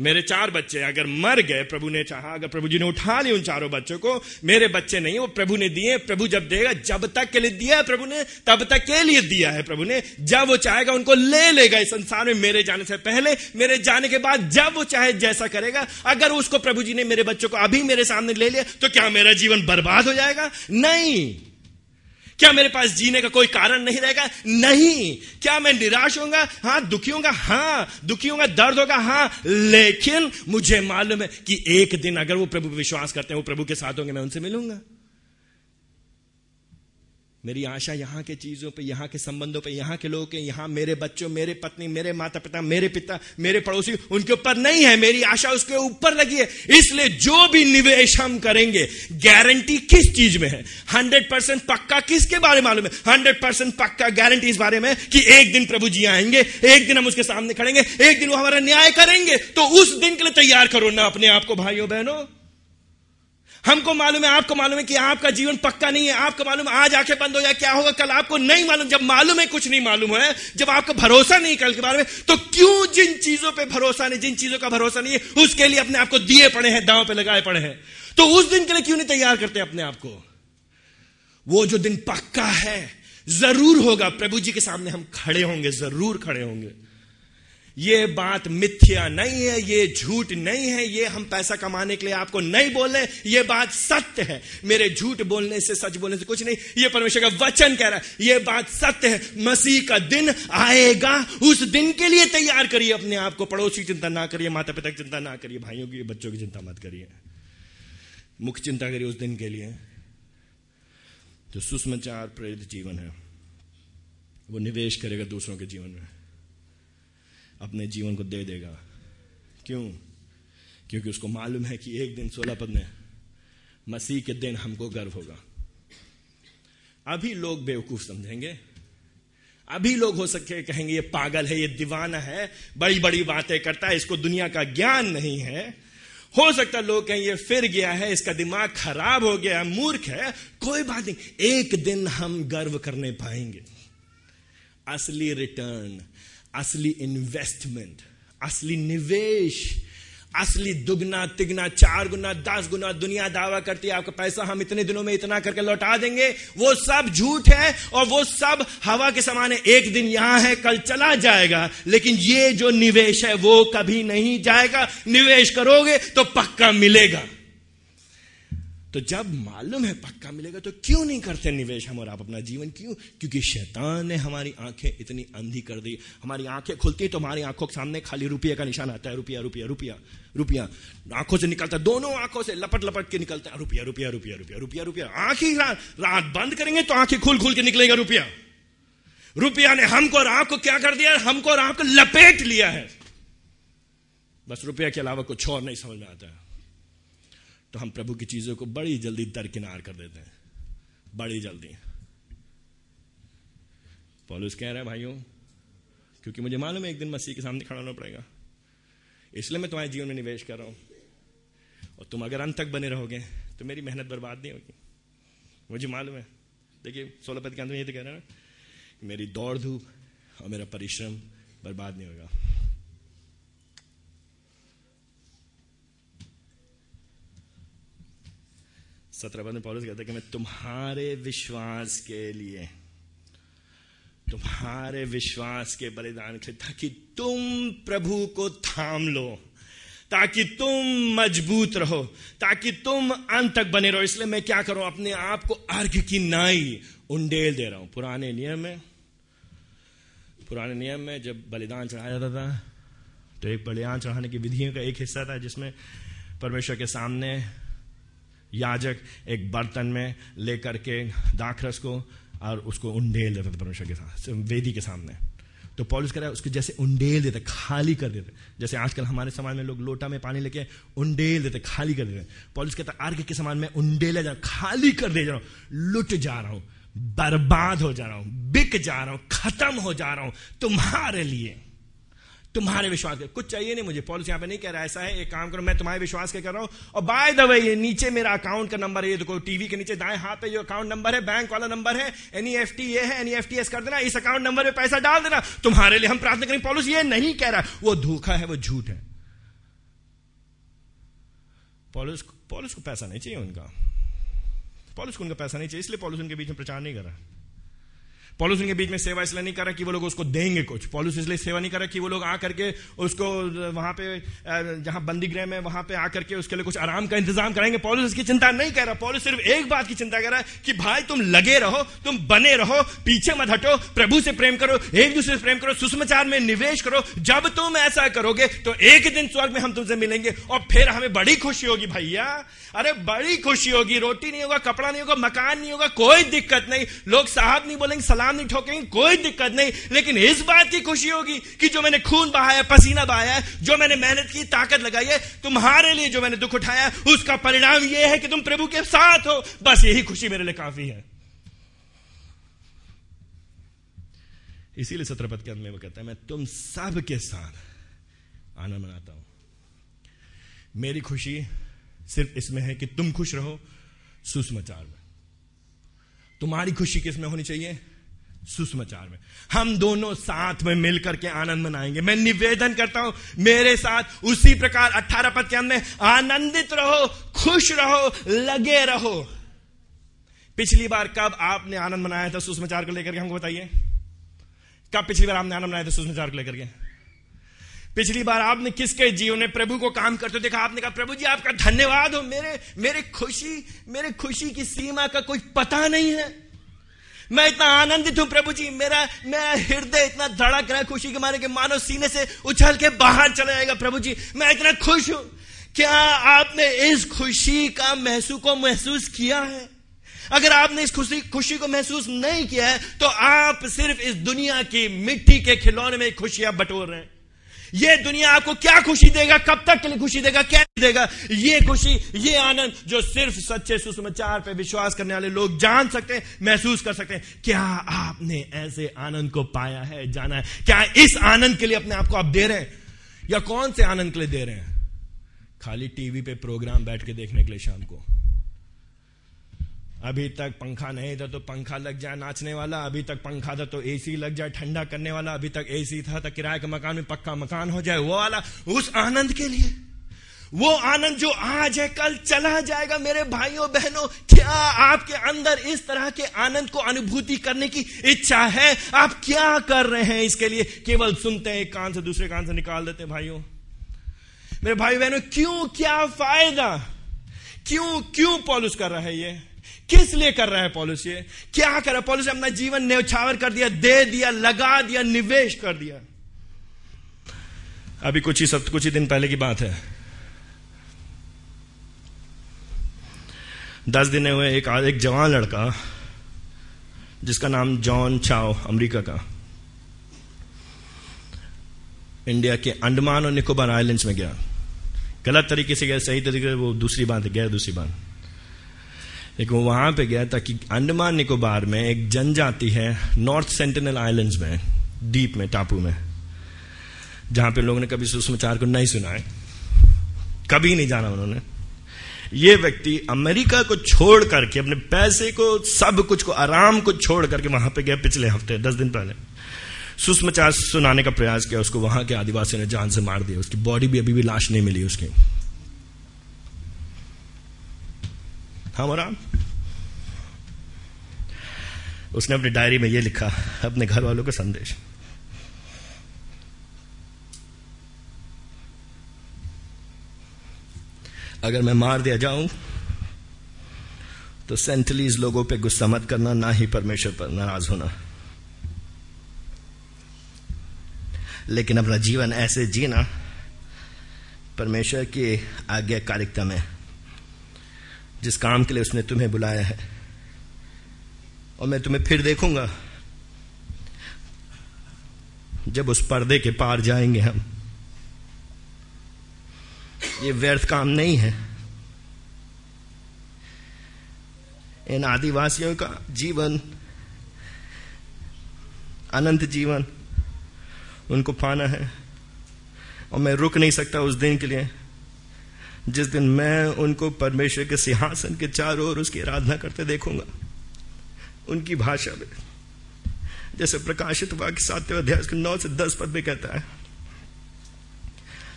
मेरे चार बच्चे, अगर मर गए, प्रभु ने चाहा, अगर प्रभु जी ने उठा लिया उन चारों बच्चों को, मेरे बच्चे नहीं, वो प्रभु ने दिए, प्रभु जब देगा, जब तक के लिए दिया है प्रभु ने, तब तक के लिए दिया है प्रभु ने, जब वो चाहेगा, उनको ले लेगा इस संसार में, मेरे जाने से पहले, मेरे जाने के बाद जब वो चाहे जैसा करेगा, अगर उसको प्रभु जी ने मेरे बच्चों को अभी मेरे सामने ले लिया तो क्या मेरा जीवन बर्बाद हो जाएगा? नहीं। क्या मेरे पास जीने का कोई कारण नहीं रहेगा? नहीं। क्या मैं निराश होगा हाँ दुखी होगा हाँ। दुखी होगा दर्द होगा? हाँ। लेकिन मुझे मालूम है कि एक दिन अगर वो प्रभु विश्वास करते हैं, वो प्रभु के साथ होंगे, मैं उनसे मिलूँगा। मेरी आशा यहाँ के चीज़ों पे, यहाँ के संबंधों पे, यहाँ के लोगों के, यहाँ मेरे बच्चों, मेरे पत्नी, मेरे माता पिता मेरे पिता, मेरे पड़ोसी, उनके ऊपर नहीं है। मेरी आशा उसके ऊपर लगी है। इसलिए जो भी निवेश हम करेंगे गारंटी किस चीज़ में है? हंड्रेड परसेंट पक्का किसके बारे में मालूम है? हंड्रेड परसेंट पक्का गारंटी इस बारे में कि एक दिन प्रभु जी आएँगे, एक दिन हम उसके सामने खड़ेंगे, एक दिन वो हमारा न्याय करेंगे। तो उस दिन के लिए तैयार करो ना अपने आप को, भाइयों, बहनों। हमको मालूम है, आपको मालूम है कि आपका जीवन पक्का नहीं है। आपको मालूम आज आँखें बंद हो जाए, क्या होगा? कल आपको नहीं मालूम। जब मालूम है, कुछ नहीं मालूम है। जब आपको भरोसा नहीं कल के बारे में तो क्यों जिन चीज़ों पे भरोसा नहीं, जिन चीज़ों का भरोसा नहीं है, उसके लिए अपने आप को दिए पड़े हैं, दांव पे लगाए पड़े हैं। तो उस दिन के लिए क्यों नहीं तैयार करते अपने आप को? वो जो दिन पक्का है, ज़रूर होगा। प्रभु जी के सामने हम खड़े होंगे, ज़रूर खड़े होंगे। ये बात मिथ्या नहीं है, ये झूठ नहीं है, ये हम पैसा कमाने के लिए आपको नहीं बोल रहे, ये बात सत्य है। मेरे झूठ बोलने से, सच बोलने से कुछ नहीं, ये परमेश्वर का वचन कह रहा है, ये बात सत्य है। मसीह का दिन आएगा, उस दिन के लिए तैयार करिए, अपने आप को पड़ोसी चिंता ना करिए माता पिता की चिंता ना करिए, भाइयों की, बच्चों की चिंता मत करिए। मुख्य चिंता करिए उस दिन के लिए, जो सुषमाचार प्रेरित जीवन है, वो निवेश करेगा दूसरों के जीवन में। अपने जीवन को दे देगा। क्यों? क्योंकि उसको मालूम है कि एक दिन सोलह पद में मसीह के दिन हमको गर्व होगा। अभी लोग बेवकूफ़ समझेंगे। अभी लोग हो सके कहेंगे, ये पागल है, ये दीवाना है बड़ी बड़ी बातें करता है, इसको दुनिया का ज्ञान नहीं है। हो सकता लोग कहें, ये फिर गया है, इसका दिमाग खराब हो गया, मूर्ख है। कोई बात नहीं, एक दिन हम गर्व करने पाएँगे। असली रिटर्न असली इन्वेस्टमेंट असली निवेश असली दुगना तिगना चार गुना दस गुना दुनिया दावा करती है आपका पैसा हम इतने दिनों में इतना करके लौटा देंगे वो सब झूठ है और वो सब हवा के समान है एक दिन यहाँ है कल चला जाएगा लेकिन ये जो निवेश है वो कभी नहीं जाएगा निवेश करोगे तो पक्का मिलेगा तो जब मालूम है पक्का मिलेगा तो क्यों नहीं करते निवेश हम और आप अपना जीवन? क्यों? क्योंकि शैतान ने हमारी आँखें इतनी अंधी कर दी। हमारी आँखें खुलती तो हमारी आँखों के सामने खाली रुपये का निशान आता है। रुपया रुपया रुपया रुपया। आँखों से निकलता दोनों आँखों से लपट लपट के निकलता है। रुपया रुपया रुपया रुपया रुपया रुपया। आँख रात रात बंद करेंगे तो आँखें खुल खुल के निकलेगा रुपया। रुपया ने हमको और आपको क्या कर दिया? हमको और आपको लपेट लिया है। बस रुपया के अलावा कुछ और नहीं समझ में आता। है तो हम प्रभु की चीज़ों को बड़ी जल्दी दरकिनार कर देते हैं। बड़ी जल्दी। पॉलिस कह रहे हैं, भाइयों, क्योंकि मुझे मालूम है एक दिन मसीह के सामने खड़ा होना पड़ेगा। इसलिए मैं तुम्हारे जीवन में निवेश कर रहा हूँ। और तुम अगर अंत तक बने रहोगे तो मेरी मेहनत बर्बाद नहीं होगी। मुझे मालूम है। देखिए, सोलह पद के अंदर ये तो कह रहे हैं मेरी दौड़ धूप और मेरा परिश्रम बर्बाद नहीं होगा। सत्रह में पॉलिस कहता कि मैं तुम्हारे विश्वास के लिए, तुम्हारे विश्वास के बलिदान के ताकि तुम प्रभु को थाम लो, ताकि तुम मज़बूत रहो, ताकि तुम अंत तक बने रहो। इसलिए मैं क्या करूँ? अपने आप को अर्घ की नाई उंडेल दे रहा हूँ। पुराने नियम में पुराने नियम में जब बलिदान चढ़ाया जाता था तो एक बलिदान चढ़ाने की विधियों का एक हिस्सा था, जिसमें परमेश्वर के सामने याजक एक बर्तन में लेकर के दाखरस को और उसको उंडेल देता था परमेश्वर के साथ वेदी के सामने। तो पॉलिस कह रहा है, उसको जैसे उंडेल देते, खाली कर देते। जैसे आजकल हमारे समाज में लोग लोटा में पानी लेके उंडेल देते, खाली कर देते। पॉलिस कहता अर्घ के समान में उंडेला जा खाली कर दे जा रहा हूँ, लुट जा रहा हूँ, बर्बाद हो जा रहा हूँ, बिक जा रहा हूँ, खत्म हो जा रहा हूँ तुम्हारे लिए। तुम्हारे विश्वास के। कुछ चाहिए नहीं मुझे। पॉलिस यहाँ पे नहीं कह रहा, ऐसा है, एक काम करो, मैं तुम्हारे विश्वास के कर रहा हूँ। और बाय द वे ये नीचे मेरा अकाउंट का नंबर है, ये देखो टीवी के नीचे दाएँ हाथ पे जो अकाउंट नंबर है बैंक वाला नंबर है एनईएफटी ये है एनईएफटी एस कर देना, इस अकाउंट नंबर पे पैसा डाल देना। तुम्हारे लिए हम प्रार्थना करें पॉलिस ये नहीं कह रहा, वो धोखा है, वो झूठ है। पॉलिस पॉलिस को पैसा नहीं चाहिए उनका। पॉलिस को उनका पैसा नहीं चाहिए, इसलिए पॉलिस उनके बीच में प्रचार नहीं कर रहा। पॉलिस उनके बीच में सेवा इसलिए नहीं कर रहा कि वो लोग उसको देंगे कुछ। पॉलिस इसलिए सेवा नहीं कर रहा कि वो लोग आ करके उसको वहाँ पे जहाँ बंदी गृह में वहाँ पे आकर के उसके लिए कुछ आराम का इंतज़ाम करेंगे पॉलिस इसकी चिंता नहीं कर रहा। पॉलिस सिर्फ़ एक बात की चिंता कर रहा है कि भाई तुम लगे रहो, तुम बने रहो, पीछे मत हटो, प्रभु से प्रेम करो, एक दूसरे से प्रेम करो, सुषमाचार में निवेश करो। जब तुम ऐसा करोगे तो एक दिन स्वर्ग में हम तुमसे मिलेंगे और फिर हमें बड़ी खुशी होगी भैया। अरे बड़ी खुशी होगी। रोटी नहीं होगा, कपड़ा नहीं होगा, मकान नहीं होगा, कोई दिक्कत नहीं। लोग साहब नहीं बोलेंगे, सलाम नहीं ठोकेंगे, कोई दिक्कत नहीं। लेकिन इस बात की खुशी होगी कि जो मैंने खून बहाया, पसीना बहाया, जो मैंने मेहनत की, ताकत लगाई है, तुम्हारे लिए जो मैंने दुख उठाया, उसका परिणाम यह है कि तुम प्रभु के साथ हो। बस यही खुशी मेरे लिए काफ़ी है। इसीलिए सत्रपद के अंत में वो कहता है, मैं तुम सब के साथ आनंद मनाता हूँ। मेरी खुशी सिर्फ़ इसमें है कि तुम खुश रहो सुषमाचार में। तुम्हारी खुशी किसमें होनी चाहिए? सुषमाचार में। हम दोनों साथ में मिलकर के आनंद मनाएँगे। मैं निवेदन करता हूँ, मेरे साथ उसी प्रकार अठारह पद के अंदर आनंदित रहो, खुश रहो, लगे रहो। पिछली बार कब आपने आनंद मनाया था सुषमाचार को लेकर के, हमको बताइए। कब पिछली बार आपने आनंद मनाया था सुषमाचार को लेकर के? पिछली बार आपने किसके जीवन में प्रभु को काम करते देखा? आपने कहा, प्रभु जी, आपका धन्यवाद हो, मेरे मेरे खुशी मेरे खुशी की सीमा का कोई पता नहीं है। मैं इतना आनंदित हूँ प्रभु जी, मेरा मेरा हृदय इतना धड़क रहा है खुशी के मारे के मानो सीने से उछल के बाहर चला जाएगा प्रभु जी। मैं इतना खुश हूँ। क्या आपने इस खुशी का महसूस को महसूस किया है? अगर आपने इस खुशी खुशी को महसूस नहीं किया है तो आप सिर्फ़ इस दुनिया की मिट्टी के खिलौने में खुशियाँ बटोर रहे हैं। ये दुनिया आपको क्या खुशी देगा? कब तक के लिए खुशी देगा? क्या देगा? ये खुशी, ये आनंद जो सिर्फ़ सच्चे सुसमाचार पे विश्वास करने वाले लोग जान सकते हैं, महसूस कर सकते हैं। क्या आपने ऐसे आनंद को पाया है, जाना है? क्या इस आनंद के लिए अपने आप को आप दे रहे हैं? या कौन से आनंद के लिए दे रहे हैं? खाली टीवी पे प्रोग्राम बैठ के देखने के लिए शाम को। अभी तक पंखा नहीं था तो पंखा लग जाए नाचने वाला, अभी तक पंखा था तो एसी लग जाए ठंडा करने वाला, अभी तक एसी था तो किराए के मकान में पक्का मकान हो जाए, वो वाला, उस आनंद के लिए। वो आनंद जो आज है, कल चला जाएगा, मेरे भाइयों, बहनों, क्या आपके अंदर इस तरह के आनंद को अनुभूति करने की इच्छा है? आप क्या कर रहे हैं इसके लिए? केवल सुनते हैं, एक कान से दूसरे कान से निकाल देते हैं, भाइयों। मेरे भाई बहनों क्यों क्या फ़ायदा? क्यों क्यों पॉलिश कर रहा है ये? किस लिए कर रहा है पॉलिस क्या कर रहा है? पॉलिस अपना जीवन न्यौछावर कर दिया, दे दिया, लगा दिया, निवेश कर दिया। अभी कुछ ही सब कुछ ही दिन पहले की बात है। दस दिन हुए, एक एक जवान लड़का, जिसका नाम जॉन चाओ, अमेरिका का। इंडिया के अंडमान और निकोबार आइलैंड्स में गया। गलत तरीके से गया, सही तरीके से वो दूसरी बात गया दूसरी बात। लेकिन वो वहाँ पे गया ताकि अंडमान निकोबार में एक जनजाति है नॉर्थ सेंटिनल आइलैंड्स में द्वीप में, टापू में, जहाँ पे लोगों ने कभी सुषमाचार को नहीं सुना है। कभी नहीं जाना उन्होंने। ये व्यक्ति अमेरिका को छोड़ करके, अपने पैसे को, सब कुछ को, आराम को छोड़ करके वहाँ पे गया पिछले हफ़्ते, दस दिन पहले। सुषमाचार सुनाने का प्रयास किया, उसको वहाँ के आदिवासियों ने जान से मार दिया, उसकी बॉडी भी अभी भी लाश नहीं मिली उसकी। हम और उसने अपनी डायरी में ये लिखा, अपने घर वालों का संदेश। अगर मैं मार दिया जाऊँ तो सेंटलीज लोगों पे गुस्सा मत करना, ना ही परमेश्वर पर नाराज़ होना। लेकिन अपना जीवन ऐसे जीना, परमेश्वर की आज्ञाकारिकता में जिस काम के लिए उसने तुम्हें बुलाया है। और मैं तुम्हें फिर देखूँगा जब उस पर्दे के पार जाएँगे हम। ये व्यर्थ काम नहीं है। इन आदिवासियों का जीवन, अनंत जीवन उनको पाना है। और मैं रुक नहीं सकता उस दिन के लिए। जिस दिन मैं उनको परमेश्वर के सिंहासन के चारों ओर उसकी आराधना करते देखूँगा, उनकी भाषा में। जैसे प्रकाशित वाक्य सातवें अध्याय के नौ से दस पद में कहता है,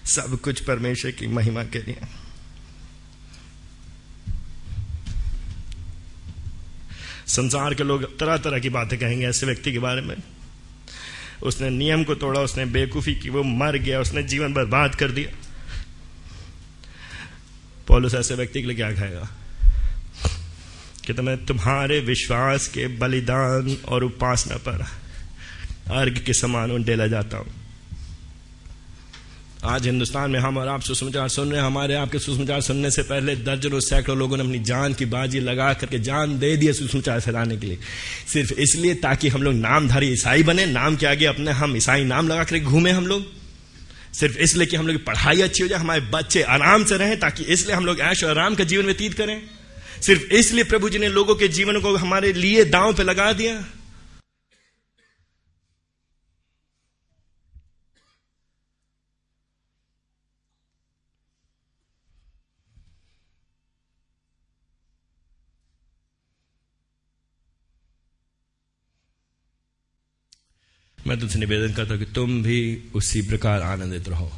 सब कुछ परमेश्वर की महिमा के लिए। संसार के लोग तरह तरह की बातें कहेंगे, ऐसे व्यक्ति के बारे में। उसने नियम को तोड़ा, उसने बेवकूफ़ी की, वो मर गया, उसने जीवन बर्बाद कर दिया। पॉलुस ऐसे व्यक्ति के लिए क्या खाएगा? कि तो तुम्हारे विश्वास के बलिदान और उपासना पर अर्घ के समान उंडेला जाता हूँ। आज हिंदुस्तान में हम और आप सुसमाचार सुन रहे हैं। हमारे आपके सुसमाचार सुनने से पहले दर्जनों सैकड़ों लोगों ने अपनी जान की बाजी लगा करके जान दे दिया सुसमाचार फैलाने के लिए। सिर्फ़ इसलिए ताकि हम लोग नामधारी ईसाई बने, नाम के आगे अपने हम ईसाई नाम लगा करके घूमे हम लोग। सिर्फ़ इसलिए कि हम लोग की पढ़ाई अच्छी हो जाए, हमारे बच्चे आराम से रहें ताकि इसलिए हम लोग ऐश और आराम का जीवन व्यतीत करें। सिर्फ़ इसलिए प्रभु जी ने लोगों के जीवन को हमारे लिए दांव पे लगा दिया। मैं तुमसे निवेदन करता हूँ कि तुम भी उसी प्रकार आनंदित रहो।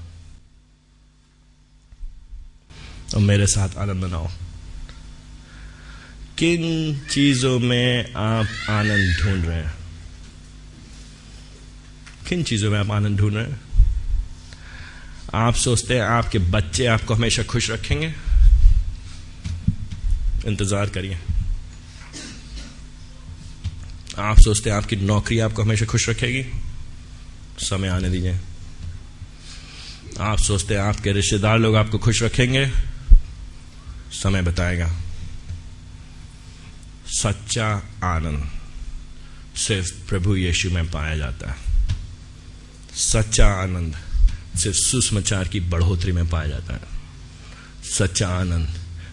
और मेरे साथ आनंद मनाओ किन चीज़ों में आप आनंद ढूंढ रहे हैं? किन चीज़ों में आप आनंद ढूंढ रहे हैं? आप सोचते हैं आपके बच्चे आपको हमेशा खुश रखेंगे? इंतज़ार करिए। आप सोचते हैं आपकी नौकरी आपको हमेशा खुश रखेगी? समय आने दीजिए। आप सोचते हैं आपके रिश्तेदार लोग आपको खुश रखेंगे? समय बताएगा। सच्चा आनंद सिर्फ़ प्रभु यीशु में पाया जाता है। सच्चा आनंद सिर्फ़ सुसमाचार की बढ़ोतरी में पाया जाता है। सच्चा आनंद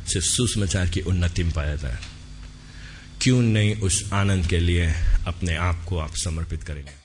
सिर्फ़ सुसमाचार की उन्नति में पाया जाता है। क्यों नहीं उस आनंद के लिए अपने आप को आप समर्पित करेंगे?